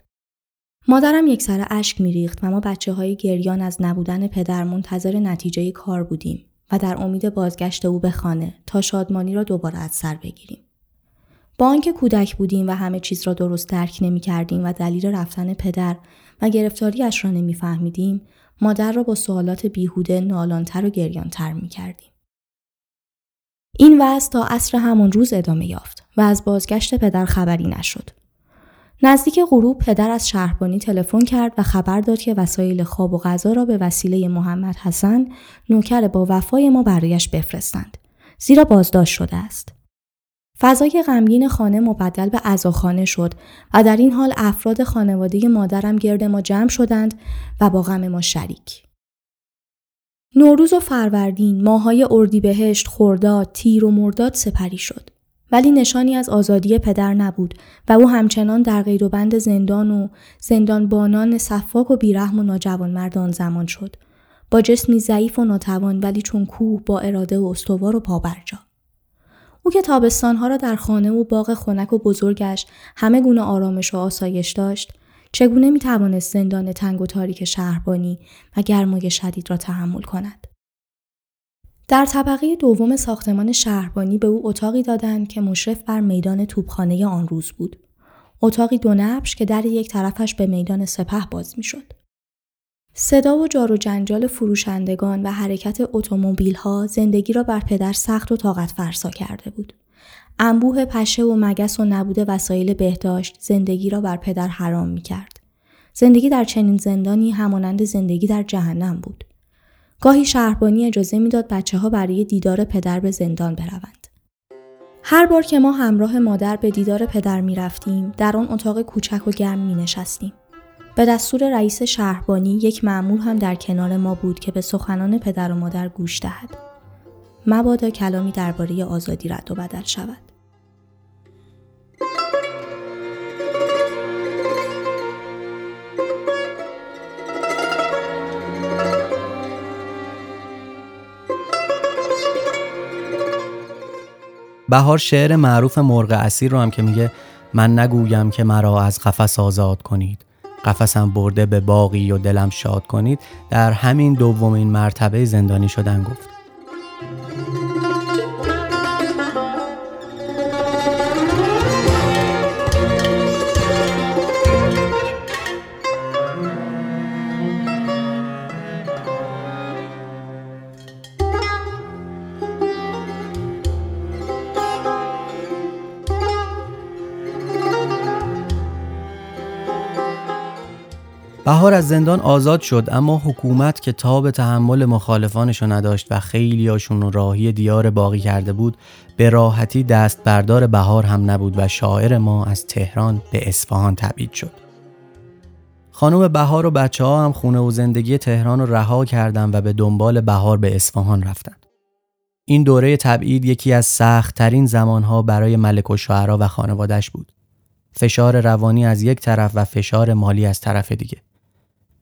مادرم یک سر اشک میریخت و ما بچه های گریان از نبودن پدر منتظر نتیجه کار بودیم و در امید بازگشت او به خانه تا شادمانی را دوباره از سر بگیریم. با آنکه کودک بودیم و همه چیز را درست درک نمی کردیم و دلیل رفتن پدر و گرفتاریش را نمیفهمیدیم مادر را با سوالات بیهوده نالانتر و گریانتر می کردیم. این وضع تا عصر همان روز ادامه یافت و از بازگشت پدر خبری نشد. نزدیک غروب پدر از شهربانی تلفن کرد و خبر داد که وسایل خواب و غذا را به وسیله محمد حسن نوکر با وفای ما برایش بفرستند زیرا بازداشت شده است. فضای غمگین خانه مبدل به عزاخانه شد و در این حال افراد خانواده مادرم گرد ما جمع شدند و با غم ما شریک. نوروز و فروردین ماهای اردیبهشت خرداد تیر و مرداد سپری شد ولی نشانی از آزادی پدر نبود و او همچنان در قید و بند زندان و زندانبانان صفاک و بیرحم و ناجوانمرد آن زمان شد. با جسمی ضعیف و ناتوان ولی چون کوه با اراده و استوار و پابرجا. او که تابستانها را در خانه و باغ خنک و بزرگش همه گونه آرامش و آسایش داشت چگونه می توانست زندان تنگ و تاریک شهربانی و گرمای شدید را تحمل کند؟ در طبقه دوم ساختمان شهربانی به او اتاقی دادند که مشرف بر میدان توپخانه آن روز بود اتاقی دو نبش که در یک طرفش به میدان سپه باز می شد. صدا و جار و جنجال فروشندگان و حرکت اتومبیل ها زندگی را بر پدر سخت و طاقت فرسا کرده بود. انبوه پشه و مگس و نبود وسایل بهداشت زندگی را بر پدر حرام می کرد. زندگی در چنین زندانی همانند زندگی در جهنم بود. گاهی شهربانی اجازه می‌داد بچه ها برای دیدار پدر به زندان بروند. هر بار که ما همراه مادر به دیدار پدر می رفتیم در آن اتاق کوچک و گرم می نشستیم. به دستور رئیس شهربانی یک معمول هم در کنار ما بود که به سخنان پدر و مادر گوش دهد. مبادا کلامی درباره آزادی رد و بدل شود. بهار شعر معروف مرغ اسیر رو هم که میگه من نگویم که مرا از قفس آزاد کنید. قفسم برده به باقی و دلم شاد کنید. در همین دومین مرتبه زندانی شدن گفت. از زندان آزاد شد اما حکومت که تاب تحمل مخالفانشو نداشت و خیلی هاشون راهی دیار باقی کرده بود به راحتی دست بردار بهار هم نبود و شاعر ما از تهران به اصفهان تبعید شد. خانم بهار و بچه ها هم خونه و زندگی تهران رو رها کردن و به دنبال بهار به اصفهان رفتن. این دوره تبعید یکی از سخت ترین زمانها برای ملک و شعرا و خانوادش بود. فشار روانی از یک طرف و فشار مالی از طرف دیگه.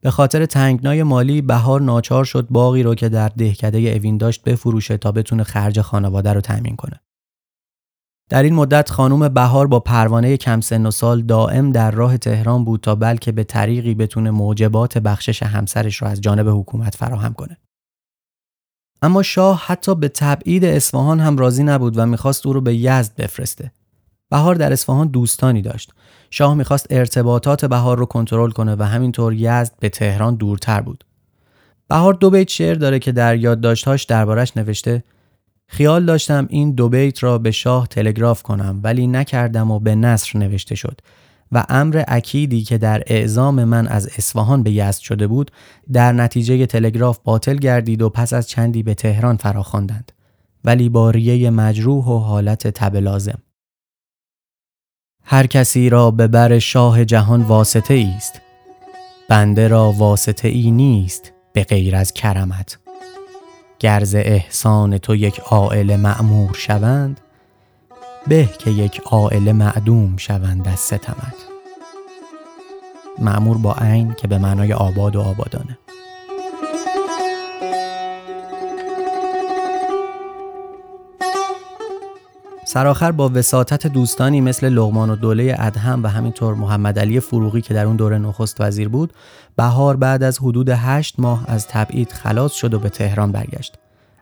به خاطر تنگنای مالی بهار ناچار شد باقی رو که در دهکده اوین داشت بفروشه تا بتونه خرج خانواده رو تأمین کنه. در این مدت خانم بهار با پروانه کم سن و سال دائم در راه تهران بود تا بلکه به طریقی بتونه موجبات بخشش همسرش رو از جانب حکومت فراهم کنه. اما شاه حتی به تبعید اصفهان هم راضی نبود و می‌خواست او رو به یزد بفرسته. بهار در اصفهان دوستانی داشت. شاه می‌خواست ارتباطات بهار رو کنترل کنه و همینطور یزد به تهران دورتر بود. بهار دو بیت شعر داره که در یادداشت‌هاش دربارش نوشته خیال داشتم این دو بیت را به شاه تلگراف کنم ولی نکردم و به نصر نوشته شد و امر اکیدی که در اعزام من از اصفهان به یزد شده بود در نتیجه تلگراف باطل گردید و پس از چندی به تهران فراخواندند ولی با ریه مجروح و حالت تب لازم هر کسی را به بر شاه جهان واسطه است بنده را واسطه ای نیست به غیر از کرمت. گرز احسان تو یک عائل معمور شوند به که یک عائل معدوم شوند از ستمت. معمور با عین که به معنای آباد و آبادانه. سرآخر با وساطت دوستانی مثل لغمان و دوله ادهم و همینطور محمد علی فروغی که در اون دوره نخست وزیر بود بهار بعد از حدود هشت ماه از تبعید خلاص شد و به تهران برگشت.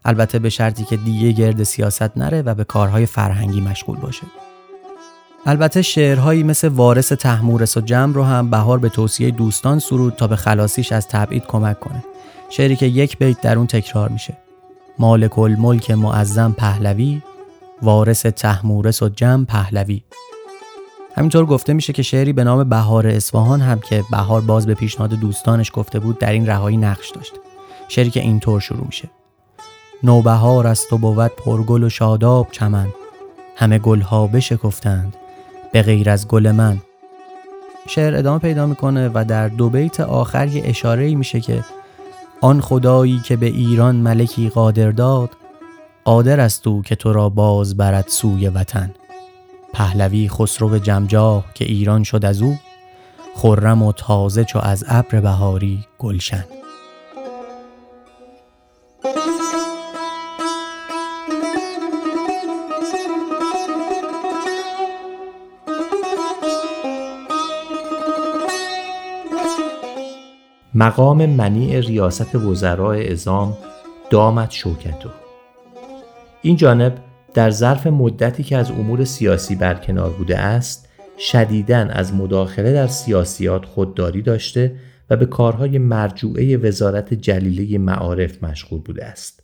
البته به شرطی که دیگه گرد سیاست نره و به کارهای فرهنگی مشغول باشه. البته شعرهایی مثل وارث تحمورس و جمع رو هم بهار به توصیه دوستان سرود تا به خلاصیش از تبعید کمک کنه. شعری که یک بیت در اون تکرار میشه. مالک الملک معظم پهلوی وارث تحمورس و جم پهلوی. همینطور گفته میشه که شعری به نام بهار اصفهان هم که بهار باز به پیشنهاد دوستانش گفته بود در این رهایی نقش داشت. شعری که اینطور شروع میشه. نوبهار است و بود پرگل و شاداب چمن. همه گلها بشکفتند به غیر از گل من. شعر ادامه پیدا می‌کنه و در دو بیت آخر یه اشاره میشه که آن خدایی که به ایران ملکی قادر داد قادر است او که تو را باز برد سوی وطن. پهلوی خسرو جمجاه که ایران شد از او خرم و تازه چو از ابر بهاری گلشن. مقام منیع ریاست وزراء ازام دامت شوکتو. این جانب در ظرف مدتی که از امور سیاسی برکنار بوده است شدیداً از مداخله در سیاسیات خودداری داشته و به کارهای مرجوعه وزارت جلیله معارف مشغول بوده است.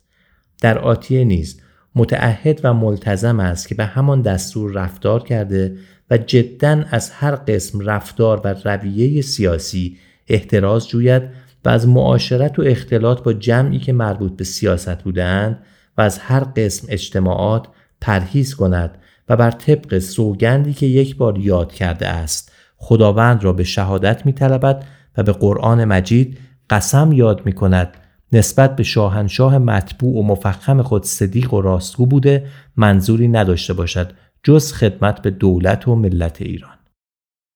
در آتیه نیز متعهد و ملتزم است که به همان دستور رفتار کرده و جدا از هر قسم رفتار و رویه سیاسی احتراز جوید و از معاشرت و اختلاط با جمعی که مربوط به سیاست بودند و از هر قسم اجتماعات پرهیز کند و بر طبق سوگندی که یک بار یاد کرده است خداوند را به شهادت می طلبد و به قرآن مجید قسم یاد می کند نسبت به شاهنشاه مطبوع و مفخم خود صدیق و راستگو بوده منظوری نداشته باشد جز خدمت به دولت و ملت ایران.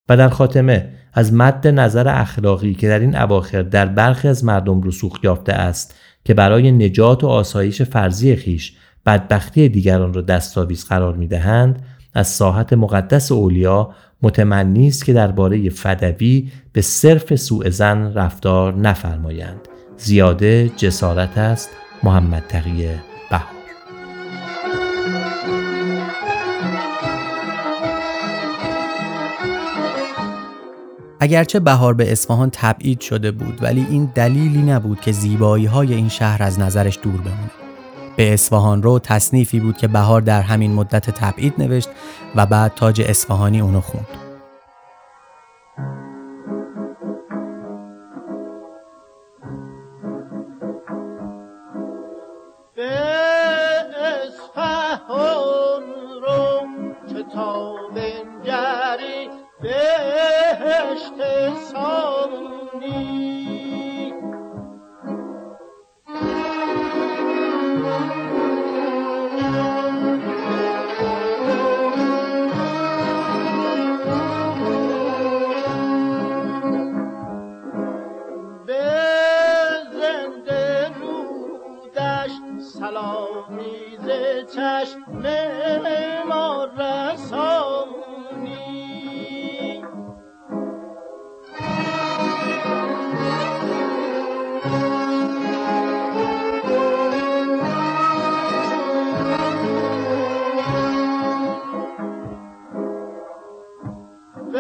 و در خاتمه از مد نظر اخلاقی که در این اواخر در برخی از مردم رسوخ یافته است که برای نجات و آسایش فرضی خیش بدبختی دیگران را دستاویز قرار می دهند از ساحت مقدس اولیا متمنی است که درباره فدوی به صرف سوء زن رفتار نفرمایند. زیاده جسارت است. محمد تقی بهار اگرچه بهار به اصفهان تبعید شده بود ولی این دلیلی نبود که زیبایی های این شهر از نظرش دور بمونه. به اصفهان رو تصنیفی بود که بهار در همین مدت تبعید نوشت و بعد تاج اصفهانی اونو خوند. عشق سامی به زنده رودش سلام ز چشم ما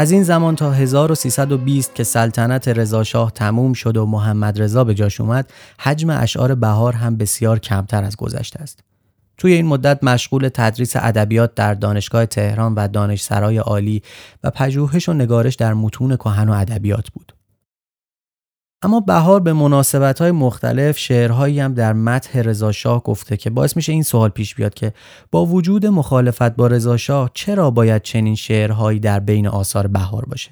از این زمان تا 1320 که سلطنت رضاشاه تموم شد و محمد رضا به جاش اومد، حجم اشعار بهار هم بسیار کمتر از گذشته است. توی این مدت مشغول تدریس ادبیات در دانشگاه تهران و دانشسرای عالی و پژوهش و نگارش در متون کهن و ادبیات بود. اما بهار به مناسبت های مختلف شعرهایی هم در متح رضاشاه گفته که باعث میشه این سوال پیش بیاد که با وجود مخالفت با رضاشاه چرا باید چنین شعرهایی در بین آثار بهار باشه؟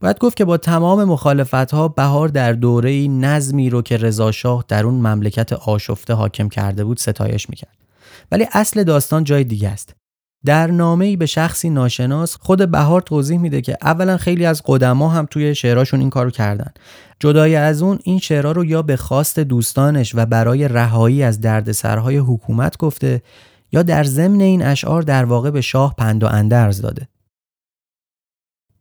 باید گفت که با تمام مخالفت ها بهار در دوره نظمی رو که رضاشاه در اون مملکت آشفته حاکم کرده بود ستایش می‌کرد. ولی اصل داستان جای دیگه است. در نامه‌ای به شخصی ناشناس خود بهار توضیح میده که اولا خیلی از قدما هم توی شعراشون این کارو کردن. جدای از اون این شعرها رو یا به خواست دوستانش و برای رهایی از دردسرهای حکومت گفته یا در ضمن این اشعار در واقع به شاه پند و اندرز داده.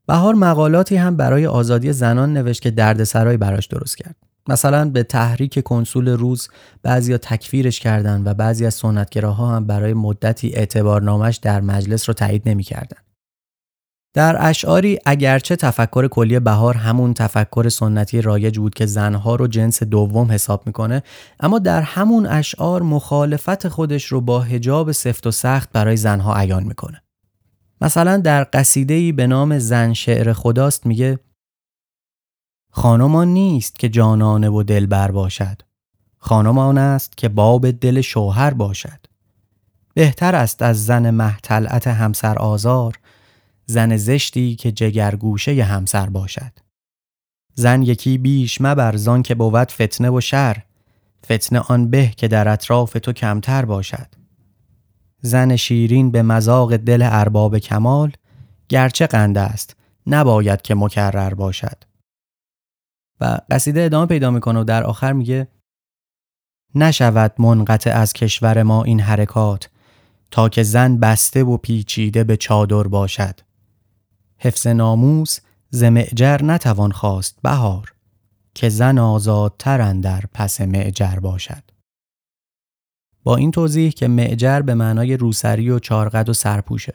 بهار مقالاتی هم برای آزادی زنان نوشت که دردسرایی براش درست کرد. مثلا به تحریک کنسول روز بعضیا تکفیرش کردن و بعضی از سنتگراها هم برای مدتی اعتبارنامش در مجلس رو تایید نمی‌کردن. در اشعاری اگرچه تفکر کلی بهار همون تفکر سنتی رایج بود که زنها رو جنس دوم حساب می‌کنه اما در همون اشعار مخالفت خودش رو با هجاب سفت و سخت برای زنها عیان می‌کنه. مثلا در قصیده‌ای به نام زن شعر خداست میگه خانم آن نیست که جانانه و دلبر باشد. خانم آن است که باب دل شوهر باشد. بهتر است از زن محتلعت همسر آزار زن زشتی که جگرگوشه همسر باشد. زن یکی بیش مبر که بود فتنه و شر فتنه آن به که در اطراف تو کمتر باشد. زن شیرین به مزاق دل ارباب کمال گرچه قنده است نباید که مکرر باشد. و قصیده ادامه پیدا می‌کنه و در آخر میگه نشود منقطع از کشور ما این حرکات تا که زن بسته و پیچیده به چادر باشد. حفظ ناموس ز معجر نتوان خواست بهار که زن آزادتر اندر پس معجر باشد. با این توضیح که معجر به معنای روسری و چارقد و سرپوشه.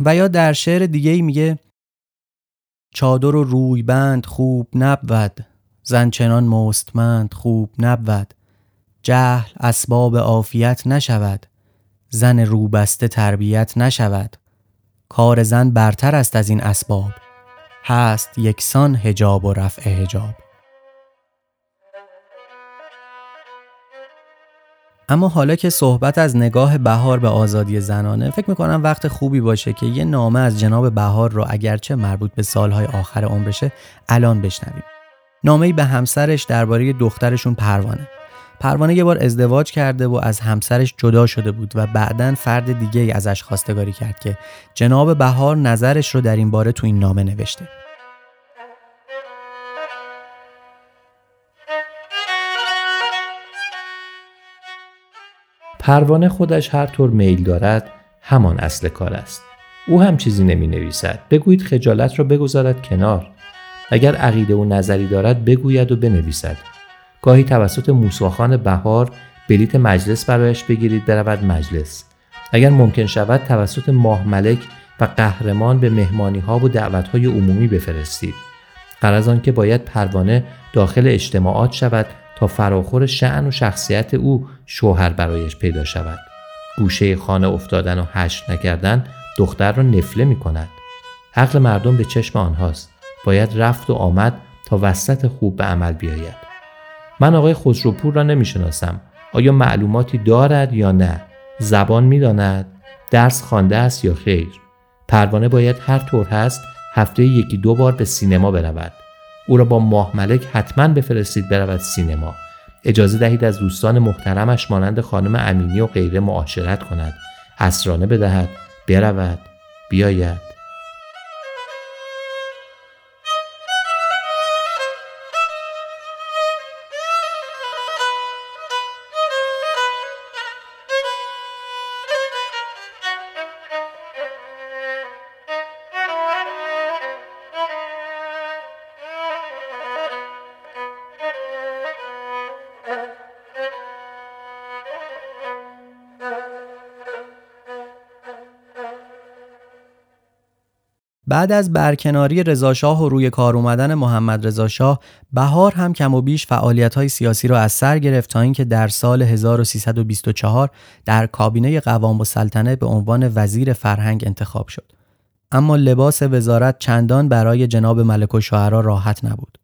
و یا در شعر دیگه میگه چادر و روی بند خوب نبود زنچنان مستمند خوب نبود. جهل اسباب عافیت نشود زن روبسته تربیت نشود. کار زن برتر است از این اسباب هست یکسان هجاب و رفع هجاب اما حالا که صحبت از نگاه بهار به آزادی زنانه فکر می‌کنم وقت خوبی باشه که یه نامه از جناب بهار رو اگرچه مربوط به سالهای آخر عمرشه الان بشنویم. نامه‌ای به همسرش درباره دخترشون پروانه. پروانه یه بار ازدواج کرده و از همسرش جدا شده بود و بعدا فرد دیگه ازش خواستگاری کرد که جناب بهار نظرش رو در این باره تو این نامه نوشته. پروانه خودش هر طور میل دارد همان اصل کار است. او هم چیزی نمی نویسد بگویید خجالت را بگذارد کنار. اگر عقیده و نظری دارد بگوید و بنویسد. گاهی توسط موساخان بهار بلیت مجلس برایش بگیرید برود مجلس. اگر ممکن شود توسط ماه ملک و قهرمان به مهمانی ها و دعوت های عمومی بفرستید. قرض آن که باید پروانه داخل اجتماعات شود تا فراخور شعن و شخصیت او شوهر برایش پیدا شود. گوشه خانه افتادن و هشت نکردن دختر را نفله می کند عقل مردم به چشم آنهاست. باید رفت و آمد تا وسط خوب به عمل بیاید. من آقای خسروپور را نمی شناسم آیا معلوماتی دارد یا نه؟ زبان می داند درس خوانده است یا خیر؟ پروانه باید هر طور هست هفته یکی دو بار به سینما برود. او را با ماه ملک حتما بفرستید برود سینما. اجازه دهید از دوستان محترمش مانند خانم امینی و غیره معاشرت کند. اسرانه بدهد برود بیاید. بعد از برکناری رضاشاه و روی کار اومدن محمد رضاشاه بهار هم کم و بیش فعالیت های سیاسی را از سر گرفت تا اینکه در سال 1324 در کابینه قوام و سلطنه به عنوان وزیر فرهنگ انتخاب شد. اما لباس وزارت چندان برای جناب ملک و شعرا راحت نبود.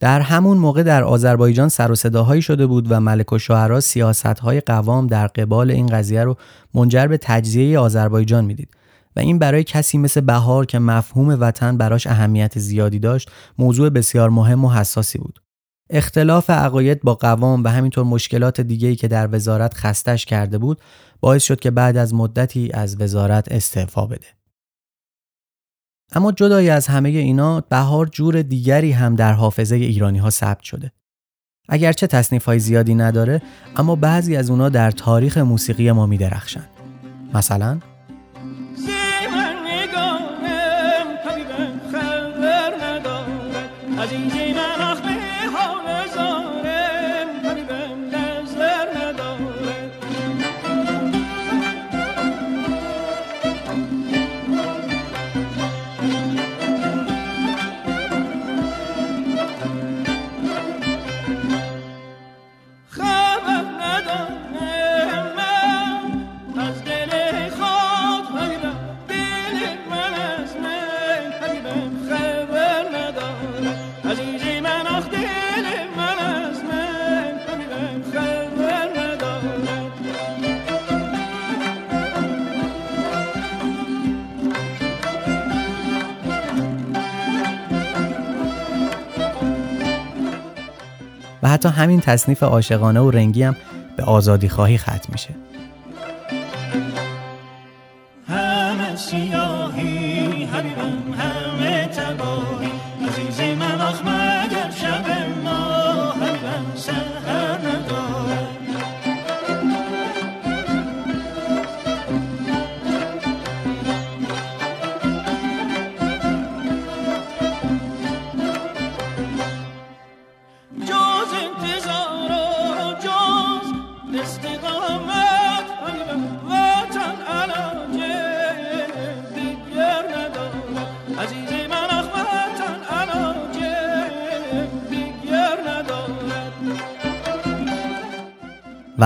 در همون موقع در آذربایجان سر و صداهایی شده بود و ملک و شعرا سیاست قوام در قبال این قضیه رو منجر به تجزیه آذربایجان می‌دید. و این برای کسی مثل بهار که مفهوم وطن براش اهمیت زیادی داشت موضوع بسیار مهم و حساسی بود. اختلاف عقاید با قوام و همینطور مشکلات دیگهی که در وزارت خستش کرده بود باعث شد که بعد از مدتی از وزارت استعفا بده. اما جدای از همه اینا بهار جور دیگری هم در حافظه ایرانی ها ثبت شده. اگرچه تصنیف های زیادی نداره اما بعضی از اونا در تاریخ موسیقی ما می درخشن. مثلا تصنیف عاشقانه و رنگی هم به آزادی خواهی ختم میشه.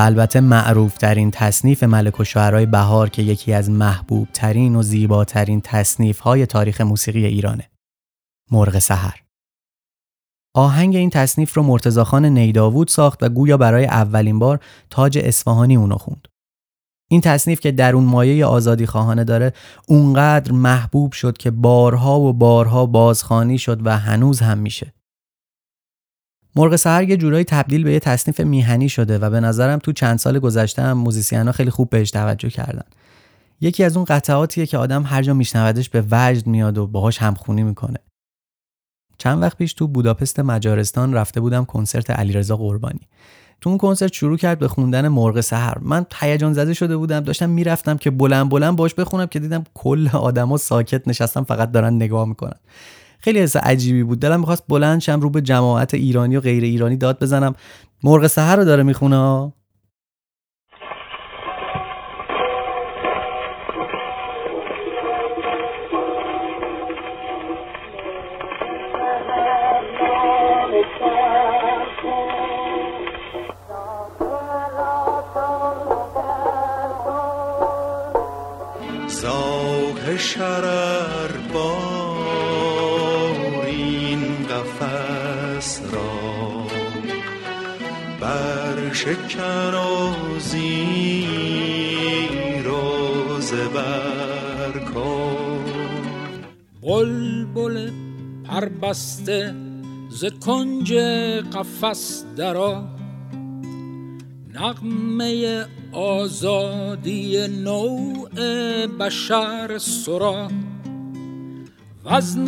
البته معروف ترین تصنیف ملک و شعرهای بهار که یکی از محبوب ترین و زیباترین تصنیف های تاریخ موسیقی ایرانه. مرغ سحر. آهنگ این تصنیف رو مرتزاخان نیداوود ساخت و گویا برای اولین بار تاج اصفهانی اونو خوند. این تصنیف که در اون مایه آزادی خواهانه داره اونقدر محبوب شد که بارها و بارها بازخانی شد و هنوز هم میشه. مرغ سهر یه جورایی تبدیل به یه تصنیف میهنی شده و به نظرم تو چند سال گذشته هم موزیسین خیلی خوب بهش توجه کردن. یکی از اون قطعاتیه که آدم هر جا میشنودش به وجد میاد و باهاش همخونی می‌کنه. چند وقت پیش تو بوداپست مجارستان رفته بودم کنسرت علیرضا قربانی. تو اون کنسرت شروع کرد به خوندن مرغ سحر. من هیجان زده شده بودم داشتم می‌رفتم که بلند بلند باش بخونم که دیدم کل آدما ساکت نشستم فقط دارن نگاه می‌کنن. خیلی حس عجیبی بود. دلم می‌خواست بلند شم رو به جماعت ایرانی و غیر ایرانی داد بزنم. مرغ سحر رو داره می‌خونه. کن بلبل پربسته ز کنج قفس درا نغمه آزادی نوع بشر سرا. و از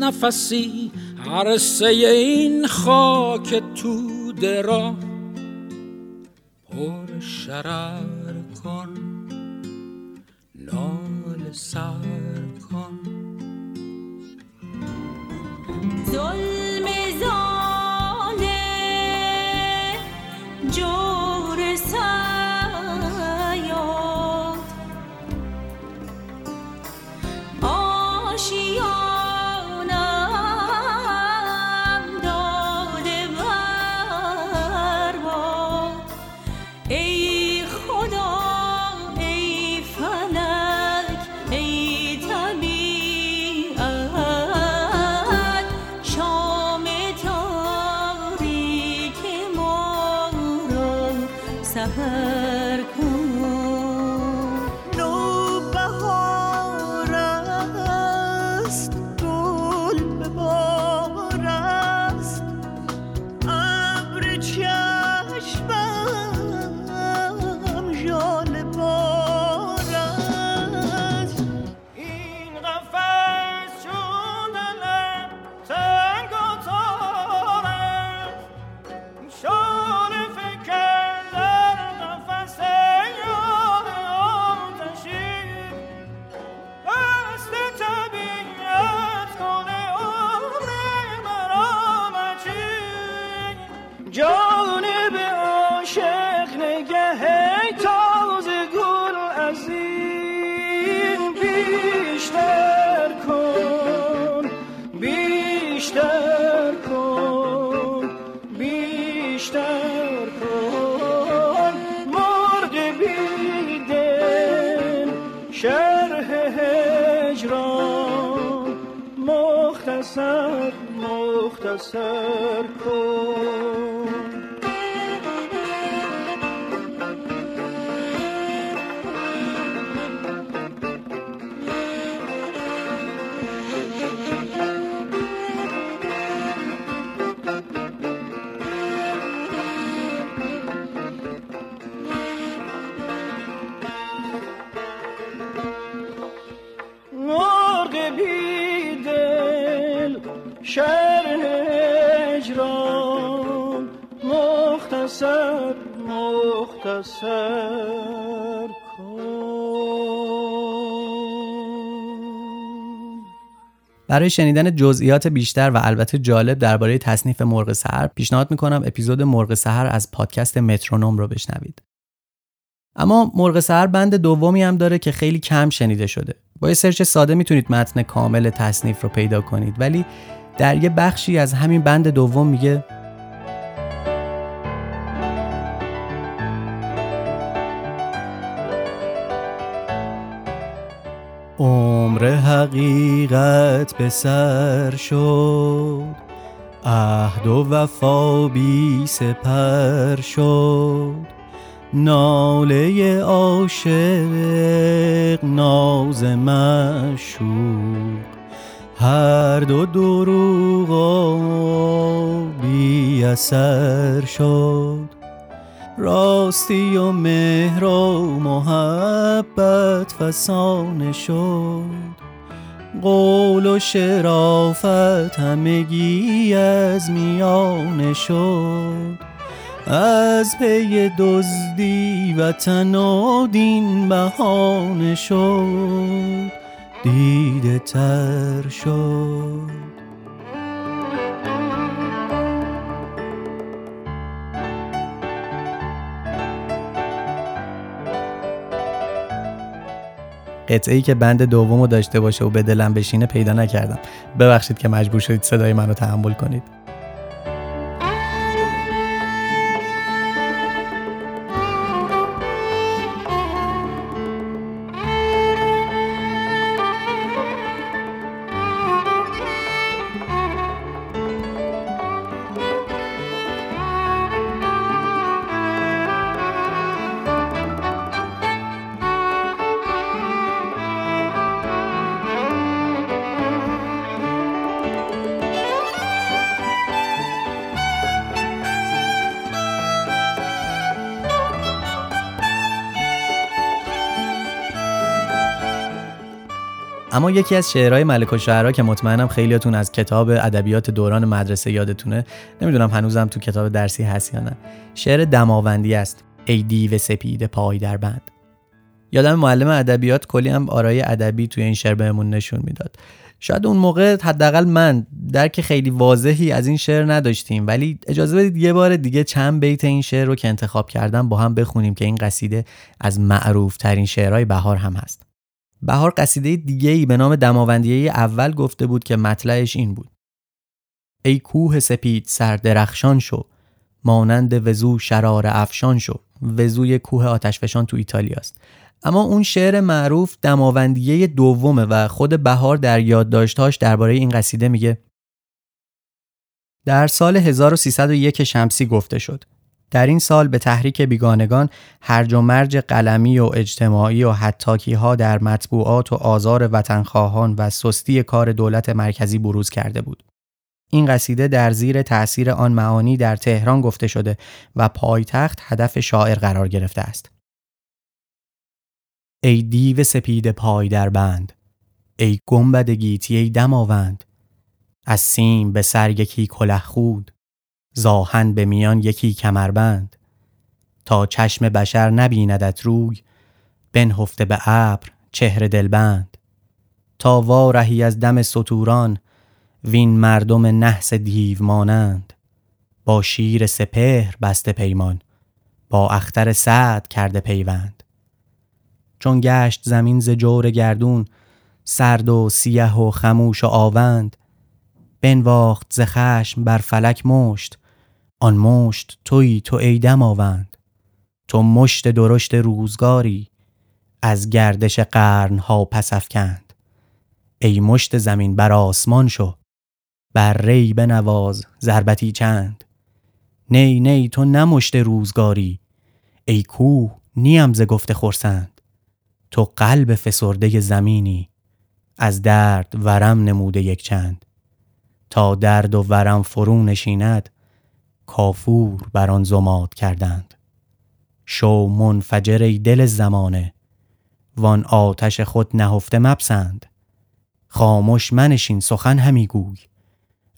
نفسی عرصه این خاک توده را. پر شرر کن نال سر کن. ظلم زانه مختصر برای شنیدن جزئیات بیشتر و البته جالب درباره تصنیف مرغ سحر پیشنهاد می‌کنم اپیزود مرغ سحر از پادکست مترونوم رو بشنوید. اما مرغ سحر بند دومی هم داره که خیلی کم شنیده شده. با یه سرچ ساده می‌تونید متن کامل تصنیف رو پیدا کنید ولی در یه بخشی از همین بند دوم میگه عمر حقیقت به سر شد. عهد و وفا بی سپر شد. ناله عاشق ناز مشوق هر دو دروغ بی اثر شد. راستی و مهر و محبت فسانه شد. قول و شرافت همگی از میانه شد. از پی دزدی وطن و دین بهانه شد. دیده تر شد. قطعه ای که بند دومو داشته باشه و به دلم بشینه پیدا نکردم. ببخشید که مجبور شدید صدای منو تحمل کنید. اما یکی از شعرهای ملک الشعرا که مطمئنم خیلیاتون از کتاب ادبیات دوران مدرسه یادتونه نمی‌دونم هنوزم تو کتاب درسی هست یا نه. شعر دماوندی است. ای دیو سپید پای در بند. یادم معلم ادبیات کلی هم آرای ادبی توی این شعر بهمون نشون می‌داد. شاید اون موقع حداقل من درک خیلی واضحی از این شعر نداشتیم ولی اجازه بدید یه بار دیگه چند بیت این شعر رو که انتخاب کردم با هم بخونیم که این قصیده از معروف ترین شعرهای بهار هم هست. بهار قصیده دیگه ای به نام دماوندیه اول گفته بود که مطلعش این بود. ای کوه سپید سر درخشان شو مانند وزو شرار افشان شو. وزوی کوه آتشفشان تو ایتالیاست اما اون شعر معروف دماوندیه دومه و خود بهار در یادداشتهاش درباره این قصیده میگه در سال 1301 شمسی گفته شد. در این سال به تحریک بیگانگان هرج و مرج قلمی و اجتماعی و حتاکی ها در مطبوعات و آزار وطنخواهان و سستی کار دولت مرکزی بروز کرده بود. این قصیده در زیر تأثیر آن معانی در تهران گفته شده و پایتخت هدف شاعر قرار گرفته است. ای دیو سپید پای در بند ای گنبد گیتی ای دماوند از سیم به سر یکی کله خود زاهن به میان یکی کمربند. تا چشم بشر نبیندت روی بنهفته به ابر چهره دلبند. تا وارهی از دم سطوران وین مردم نحس دیو مانند. با شیر سپهر بسته پیمان با اختر سعد کرده پیوند. چون گشت زمین ز جور گردون سرد و سیه و خموش و آوند. بنواخت ز خشم بر فلک مشت آن مشت توی تو ای دماوند. تو مشت درشت روزگاری از گردش قرنها پس افکند. ای مشت زمین بر آسمان شو بر ری بنواز ضربتی چند. نی نی تو نمشت روزگاری ای کوه نیم ز گفته خرسند. تو قلب فسرده زمینی از درد ورم نموده یک چند. تا درد و ورم فرو نشیند کافور بر آن زماد کردند. شو منفجر دل زمانه. وان آتش خود نهفته مپسند. خاموش منشین سخن همی گوی.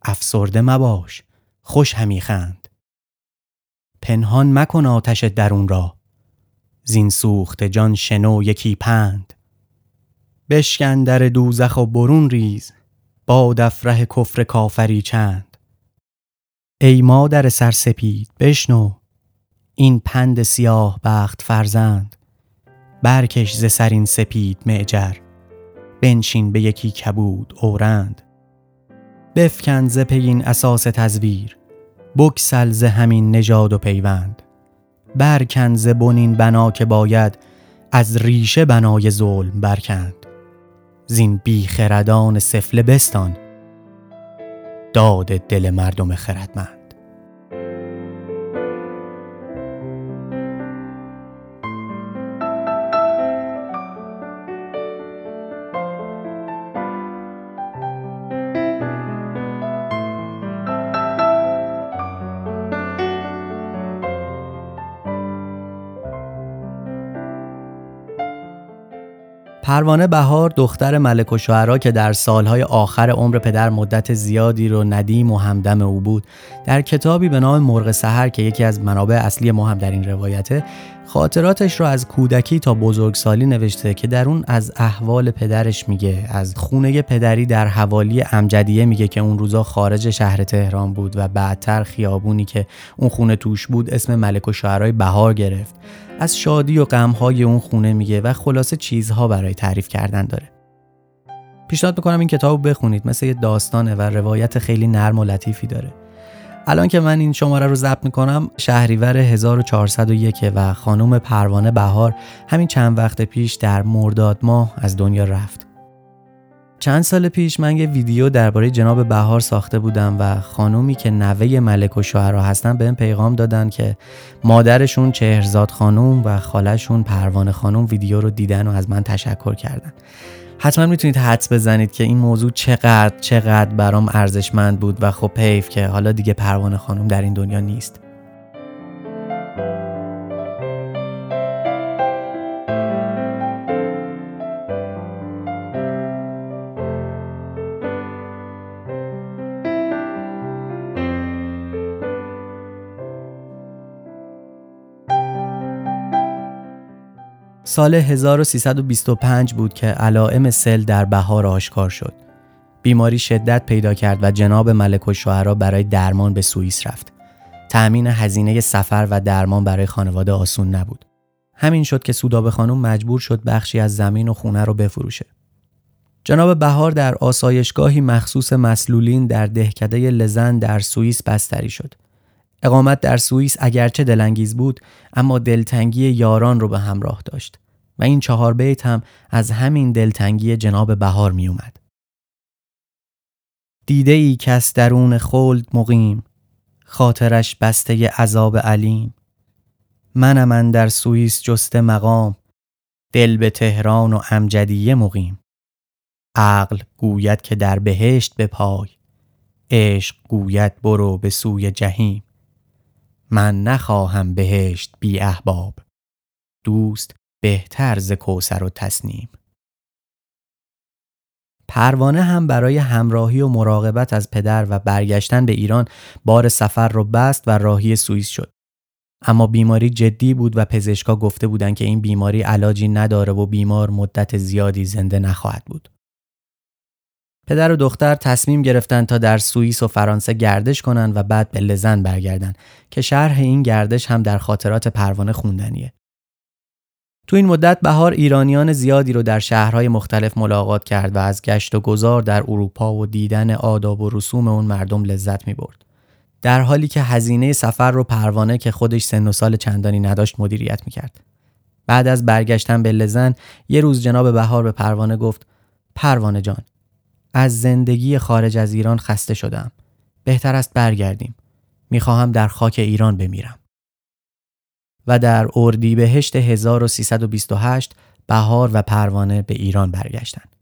افسرده مباش خوش همی خند. پنهان مکن آتش درون را. زین سوخت جان شنو یکی پند. بشکن در دوزخ و برون ریز. با دفره کفر کافری چند. ای مادر سرسپید بشنو. این پند سیاه بخت فرزند. برکش ز سرین سپید معجر. بنشین به یکی کبود اورند. بفکن ز پی این اساس تزویر. بکسل ز همین نژاد و پیوند. برکن ز بنین بنا که باید. از ریشه بنای ظلم برکند. زین بی خردان سفله بستان. داد دل مردم خردمند. پروانه بهار دختر ملک و شعرا که در سالهای آخر عمر پدر مدت زیادی رو ندیم و همدم او بود در کتابی به نام مرغ سحر که یکی از منابع اصلی ما هم در این روایته خاطراتش رو از کودکی تا بزرگسالی نوشته که در اون از احوال پدرش میگه از خونه پدری در حوالی امجدیه میگه که اون روزا خارج شهر تهران بود و بعدتر خیابونی که اون خونه توش بود اسم ملک و شعرهای بهار گرفت. از شادی و غمهای اون خونه میگه و خلاصه چیزها برای تعریف کردن داره. پیشنهاد می‌کنم این کتاب بخونید مثل یه داستانه و روایت خیلی نرم و لطیفی داره. الان که من این شماره رو ضبط می‌کنم شهریور 1401 و خانم پروانه بهار همین چند وقت پیش در مرداد ماه از دنیا رفت. چند سال پیش من یه ویدیو درباره جناب بهار ساخته بودم و خانومی که نوه ملک و شوهرها هستن بهم پیغام دادن که مادرشون چهرزاد خانوم و خالشون پروانه خانوم ویدیو رو دیدن و از من تشکر کردن. حتما می‌تونید حدس بزنید که این موضوع چقدر چقدر برام ارزشمند بود و خب حیف که حالا دیگه پروانه خانم در این دنیا نیست. سال 1325 بود که علائم سل در بهار آشکار شد. بیماری شدت پیدا کرد و جناب ملک و شوهرا برای درمان به سوئیس رفت. تأمین هزینه سفر و درمان برای خانواده آسون نبود. همین شد که سودابه خانم مجبور شد بخشی از زمین و خونه رو بفروشه. جناب بهار در آسایشگاهی مخصوص مسلولین در دهکده لزن در سوئیس بستری شد. اقامت در سوئیس اگرچه دلانگیز بود اما دلتنگی یاران رو به همراه داشت و این چهار بیت هم از همین دلتنگی جناب بهار می اومد. دیده ای کس درون خلد مقیم خاطرش بسته عذاب علیم. منم من در سوئیس جست مقام دل به تهران و امجدیه مقیم. عقل گوید که در بهشت به پای عشق گوید برو به سوی جهیم من نخواهم بهشت بی احباب دوست بهتر ز کوسر و تسنیم پروانه هم برای همراهی و مراقبت از پدر و برگشتن به ایران بار سفر رو بست و راهی سوئیس شد. اما بیماری جدی بود و پزشکا گفته بودند که این بیماری علاجی نداره و بیمار مدت زیادی زنده نخواهد بود. پدر و دختر تصمیم گرفتند تا در سوئیس و فرانسه گردش کنند و بعد به لزن برگردند که شرح این گردش هم در خاطرات پروانه خوندنیه. تو این مدت بهار ایرانیان زیادی رو در شهرهای مختلف ملاقات کرد و از گشت و گذار در اروپا و دیدن آداب و رسوم اون مردم لذت می برد. در حالی که هزینه سفر رو پروانه که خودش سن و سال چندانی نداشت مدیریت می کرد. بعد از برگشتن به لزن یه روز جناب بهار به پروانه گفت پروانه جان از زندگی خارج از ایران خسته شدم. بهتر است برگردیم. می‌خواهم در خاک ایران بمیرم. و در اردیبهشت 1328 بهار و پروانه به ایران برگشتند.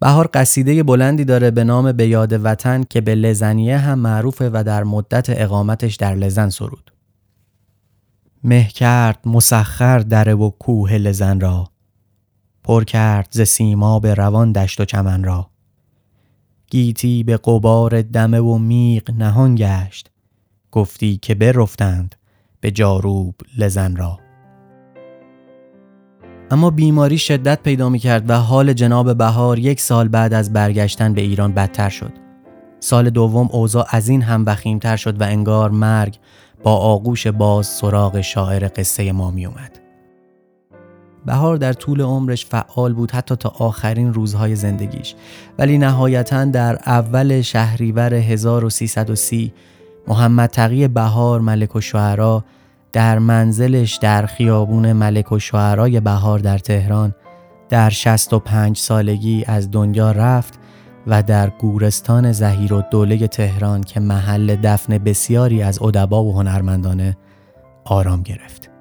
بهار قصیده بلندی داره به نام به یاد وطن که به لزنیه هم معروفه و در مدت اقامتش در لزن سرود. مه کرد مسخر دره و کوه لزن را پر کرد ز سیما به روان دشت و چمن را گیتی به قبار دمه و میغ نهان گشت گفتی که برفتند به جاروب لزن را اما بیماری شدت پیدا می کرد و حال جناب بهار یک سال بعد از برگشتن به ایران بدتر شد. سال دوم اوضاع از این هم وخیمتر شد و انگار مرگ با آغوش باز سراغ شاعر قصه ما می اومد. بهار در طول عمرش فعال بود حتی تا آخرین روزهای زندگیش ولی نهایتا در اول شهریور 1330 محمد تقی بهار ملک و شعرا در منزلش در خیابون ملک و شعرای بهار در تهران در 65 سالگی از دنیا رفت و در گورستان زهیر و دوله تهران که محل دفن بسیاری از ادبا و هنرمندانه آرام گرفت.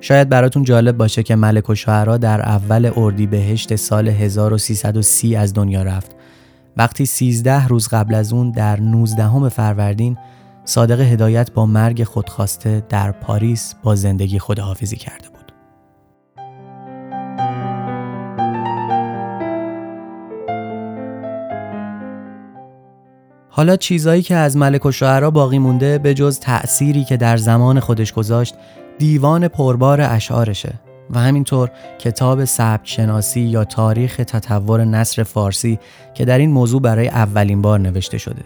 شاید براتون جالب باشه که ملک و شعرا در اول اردیبهشت سال 1330 از دنیا رفت وقتی 13 روز قبل از اون در 19 فروردین صادق هدایت با مرگ خودخواسته در پاریس با زندگی خداحافظی کرده بود. حالا چیزایی که از ملک و شعرا باقی مونده به جز تأثیری که در زمان خودش گذاشت دیوان پربار اشعارشه و همینطور کتاب سبک شناسی یا تاریخ تطور نصر فارسی که در این موضوع برای اولین بار نوشته شده.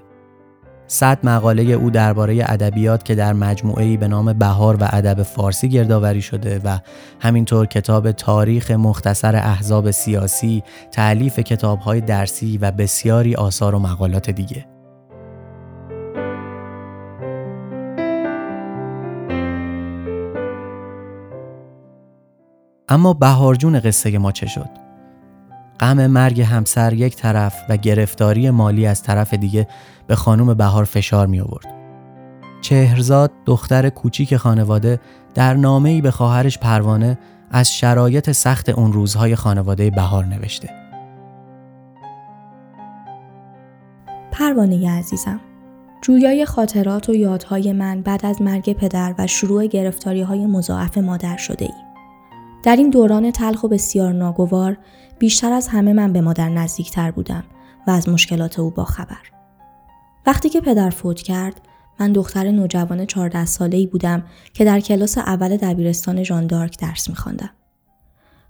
صد مقاله او درباره ادبیات که در مجموعه‌ای به نام بهار و ادب فارسی گردآوری شده و همینطور کتاب تاریخ مختصر احزاب سیاسی، تعلیف کتاب‌های درسی و بسیاری آثار و مقالات دیگه. اما بهارجون قصه ما چه شد؟ غم مرگ همسر یک طرف و گرفتاری مالی از طرف دیگه به خانم بهار فشار می آورد. چهرزاد دختر کوچیک خانواده در نامه‌ای به خواهرش پروانه از شرایط سخت اون روزهای خانواده بهار نوشته. پروانه عزیزم جویای خاطرات و یادهای من بعد از مرگ پدر و شروع گرفتاری های مضاعف مادر شده ای. در این دوران تلخ و بسیار ناگوار بیشتر از همه من به مادر نزدیکتر بودم و از مشکلات او باخبر. وقتی که پدر فوت کرد من دختر نوجوان 14 ساله ای بودم که در کلاس اول دبیرستان ژاندارک درس میخواندم.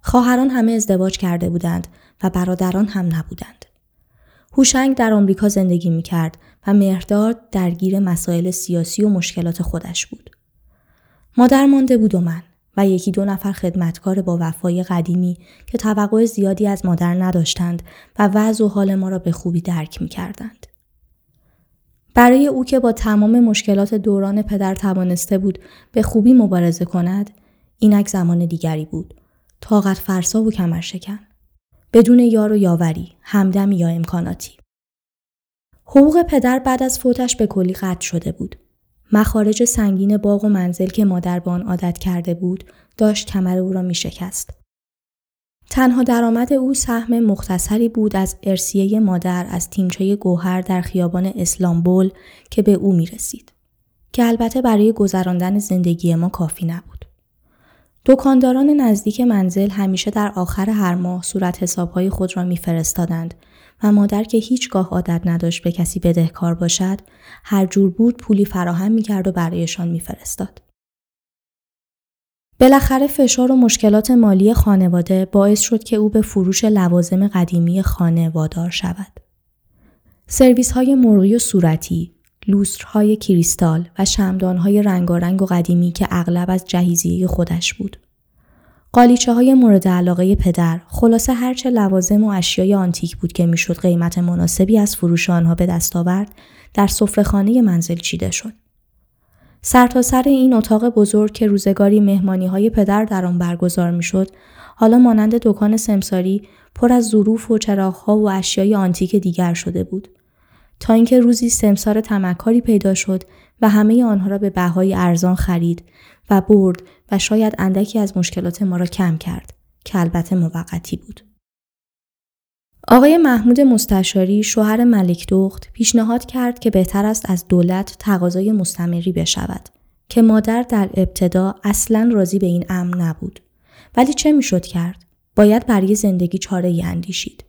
خواهران همه ازدواج کرده بودند و برادران هم نبودند. هوشنگ در آمریکا زندگی می کرد و مهرداد درگیر مسائل سیاسی و مشکلات خودش بود. مادر مانده بود و من و یکی دو نفر خدمتکار با وفای قدیمی که توقع زیادی از مادر نداشتند و وضع و حال ما را به خوبی درک می کردند. برای او که با تمام مشکلات دوران پدر توانسته بود به خوبی مبارزه کند، اینک زمان دیگری بود. طاقت فرسا و کمر شکن. بدون یار و یاوری، همدمی یا امکاناتی. حقوق پدر بعد از فوتش به کلی قطع شده بود. مخارج سنگین باغ و منزل که مادر به آن عادت کرده بود داشت کمر او را می شکست. تنها درآمد او سهم مختصری بود از ارسیه مادر از تیمچه گوهر در خیابان اسلامبول که به او می رسید. که البته برای گذراندن زندگی ما کافی نبود. دکانداران نزدیک منزل همیشه در آخر هر ماه صورت حسابهای خود را میفرستادند و مادر که هیچگاه عادت نداشت به کسی بدهکار باشد هر جور بود پولی فراهم می‌کرد و برایشان میفرستاد بالاخره فشار و مشکلات مالی خانواده باعث شد که او به فروش لوازم قدیمی خانه وادار شود. سرویس های مرغی و صورتی، لوسترهای کریستال و شمدانهای رنگارنگ و قدیمی که اغلب از جهیزیه خودش بود. قالیچه های مورد علاقه پدر خلاصه هرچه لوازم و اشیای آنتیک بود که می‌شد قیمت مناسبی از فروش آنها به دست آورد در سفرهخانه منزل چیده شد. سرتاسر سر این اتاق بزرگ که روزگاری مهمانی های پدر در آن برگزار می‌شد حالا مانند دکان سمساری پر از ظروف و چراغها و اشیای آنتیک دیگر شده بود تا اینکه روزی سمسار تمکاری پیدا شد و همه آنها را به بهای ارزان خرید و برد و شاید اندکی از مشکلات ما را کم کرد که البته موقتی بود. آقای محمود مستشاری شوهر ملک دخت پیشنهاد کرد که بهتر است از دولت تقاضای مستمری بشود که مادر در ابتدا اصلا راضی به این امر نبود. ولی چه می‌شد کرد؟ باید برای زندگی چاره ای اندیشید.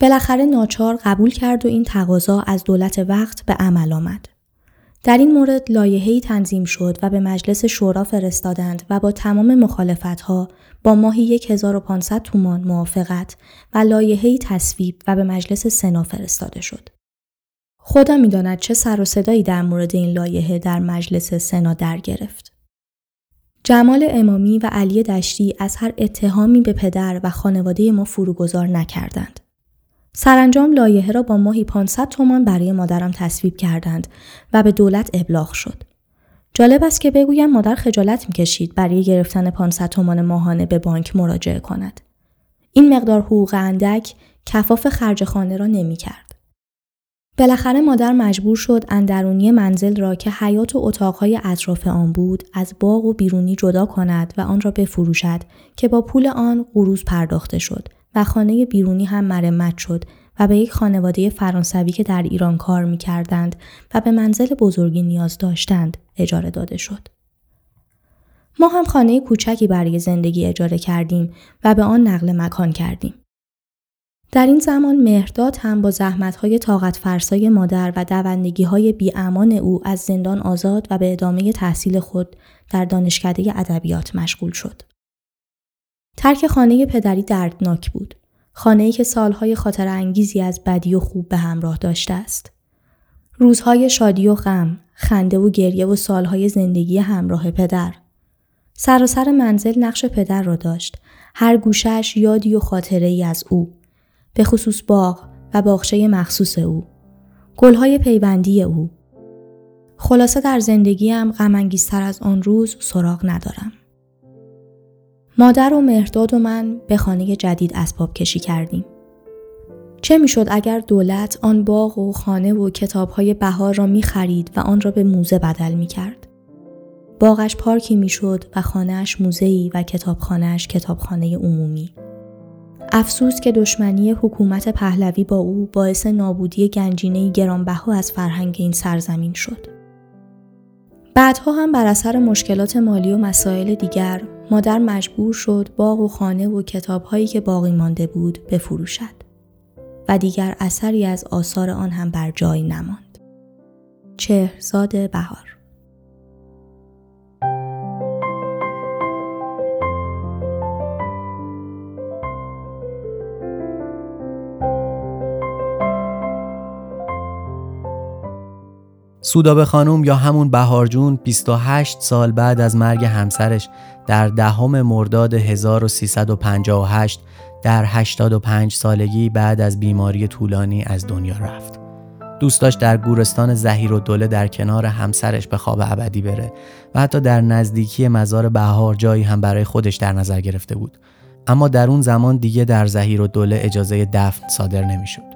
بالاخره ناچار قبول کرد و این تقاضا از دولت وقت به عمل آمد. در این مورد لایحه‌ای تنظیم شد و به مجلس شورا فرستادند و با تمام مخالفتها با ماهی 1500 تومان موافقت و لایحه‌ای تصویب و به مجلس سنا فرستاده شد. خدا می‌داند چه سر و صدایی در مورد این لایحه در مجلس سنا در گرفت. جمال امامی و علی دشتی از هر اتهامی به پدر و خانواده ما فروگذار نکردند. سرانجام لایحه را با ماهی 500 تومان برای مادرم تصویب کردند و به دولت ابلاغ شد. جالب است که بگویم مادر خجالت می‌کشید برای گرفتن 500 تومان ماهانه به بانک مراجعه کند. این مقدار حقوق اندک کفاف خرج خانه را نمی کرد. بالاخره مادر مجبور شد اندرونی منزل را که حیات و اتاقهای اطراف آن بود از باغ و بیرونی جدا کند و آن را بفروشد که با پول آن قروز پرداخته شد و خانه بیرونی هم مرمت شد و به یک خانواده فرانسوی که در ایران کار می کردند و به منزل بزرگی نیاز داشتند اجاره داده شد. ما هم خانه کوچکی برای زندگی اجاره کردیم و به آن نقل مکان کردیم. در این زمان مهرداد هم با زحمتهای طاقت فرسای مادر و دوندگی های بیامان او از زندان آزاد و به ادامه تحصیل خود در دانشکده ادبیات مشغول شد. ترک خانه پدری دردناک بود. خانه‌ای که سالهای خاطر انگیزی از بدی و خوب به همراه داشته است. روزهای شادی و غم، خنده و گریه و سالهای زندگی همراه پدر. سراسر منزل نقش پدر را داشت. هر گوشش یادی و خاطره ای از او. به خصوص باغ و باغچه مخصوص او. گلهای پیوندی او. خلاصه در زندگیم غم از آن روز سراغ ندارم. مادر و مهرداد و من به خانه جدید اسباب کشی کردیم. چه می‌شد اگر دولت آن باغ و خانه و کتابهای بهار را می خرید و آن را به موزه بدل می کرد. باغش پارکی می‌شد و خانهاش موزه‌ای و کتابخانهاش کتابخانه عمومی. افسوس که دشمنی حکومت پهلوی با او باعث نابودی گنجینه گرانبها از فرهنگ این سرزمین شد. بعدها هم بر اثر مشکلات مالی و مسائل دیگر مادر مجبور شد باغ و خانه و کتابهایی که باقی مانده بود بفروشد و دیگر اثری از آثار آن هم بر جای نماند. چهرزاد بهار سودابه خانم یا همون بهارجون 28 سال بعد از مرگ همسرش در دهم مرداد 1358 در 85 سالگی بعد از بیماری طولانی از دنیا رفت. دوست داشت در گورستان زهیر و دوله در کنار همسرش به خواب ابدی بره و حتی در نزدیکی مزار بهار جایی هم برای خودش در نظر گرفته بود. اما در اون زمان دیگه در زهیر و دوله اجازه دفن صادر نمی‌شد.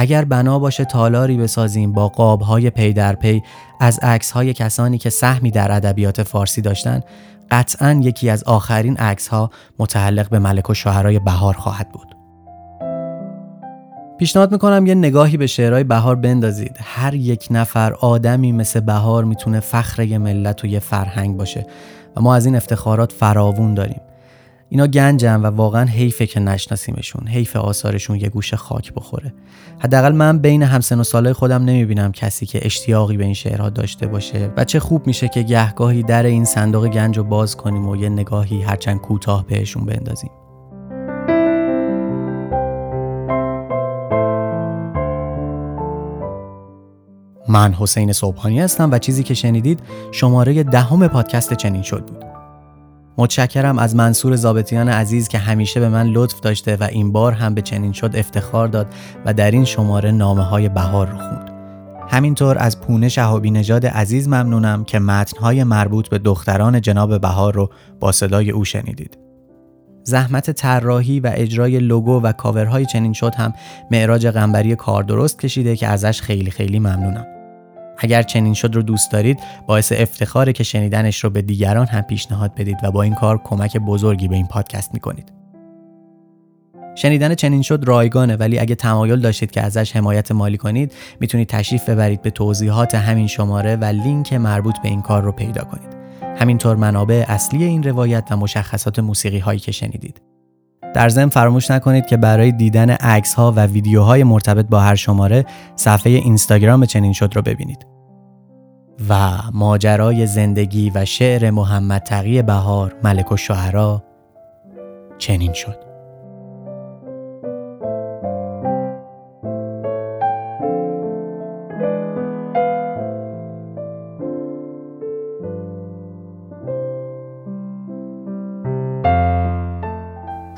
اگر بنا باشه تالاری بسازیم با قابهای پی در پی از عکسهای کسانی که سهمی در ادبیات فارسی داشتن قطعا یکی از آخرین عکسها متعلق به ملک و شاهرای بهار خواهد بود. پیشنهاد می‌کنم یه نگاهی به شعرهای بهار بندازید. هر یک نفر آدمی مثل بهار می‌تونه فخر یه ملت و یه فرهنگ باشه و ما از این افتخارات فراوون داریم. اینا گنجن و واقعا حیفه که نشناسیمشون حیف آثارشون یه گوشه خاک بخوره. حداقل من بین همسن و سالای خودم نمی‌بینم کسی که اشتیاقی به این شعرها داشته باشه و چه خوب میشه که گهگاهی در این صندوق گنج رو باز کنیم و یه نگاهی هرچند کوتاه بهشون بندازیم. من حسین صبحانی هستم و چیزی که شنیدید شماره دهم پادکست چنین شد بود. متشکرم از منصور زابطیان عزیز که همیشه به من لطف داشته و این بار هم به چنین شد افتخار داد و در این شماره نامه های بهار رو خوند. همینطور از پونه شهابی نژاد عزیز ممنونم که متنهای مربوط به دختران جناب بهار رو با صدای او شنیدید. زحمت طراحی و اجرای لوگو و کاورهای چنین شد هم معراج قنبری کار درست کشیده که ازش خیلی خیلی ممنونم. اگر چنین شد رو دوست دارید باعث افتخاره که شنیدنش رو به دیگران هم پیشنهاد بدید و با این کار کمک بزرگی به این پادکست می‌کنید. شنیدن چنین شد رایگانه ولی اگه تمایل داشتید که ازش حمایت مالی کنید می‌تونید تشریف ببرید به توضیحات همین شماره و لینک مربوط به این کار رو پیدا کنید. همینطور منابع اصلی این روایت و مشخصات موسیقی هایی که شنیدید. در ضمن فراموش نکنید که برای دیدن عکس ها و ویدیوهای مرتبط با هر شماره صفحه اینستاگرام چنین شد رو ببینید. و ماجرای زندگی و شعر محمد تقی بهار ملک و شعرا چنین شد.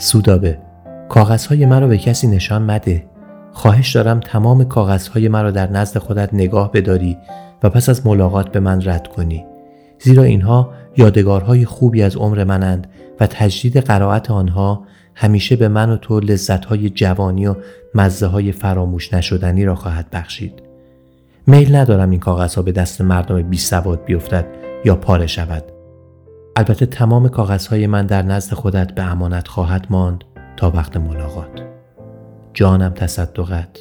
سودابه. کاغذهای مرا به کسی نشان مده. خواهش دارم تمام کاغذهای مرا در نزد خودت نگاه بداری و پس از ملاقات به من رد کنی. زیرا اینها یادگارهای خوبی از عمر منند و تجدید قرائت آنها همیشه به من و تو لذتهای جوانی و مزه های فراموش نشدنی را خواهد بخشید. میل ندارم این کاغذها به دست مردم بی سواد بیفتد یا پاره شود. البته تمام کاغذهای من در نزد خودت به امانت خواهد ماند تا وقت ملاقات. جانم تصدقت.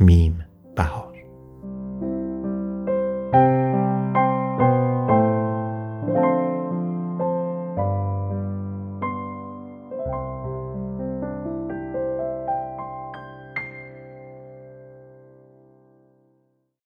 میم بهار.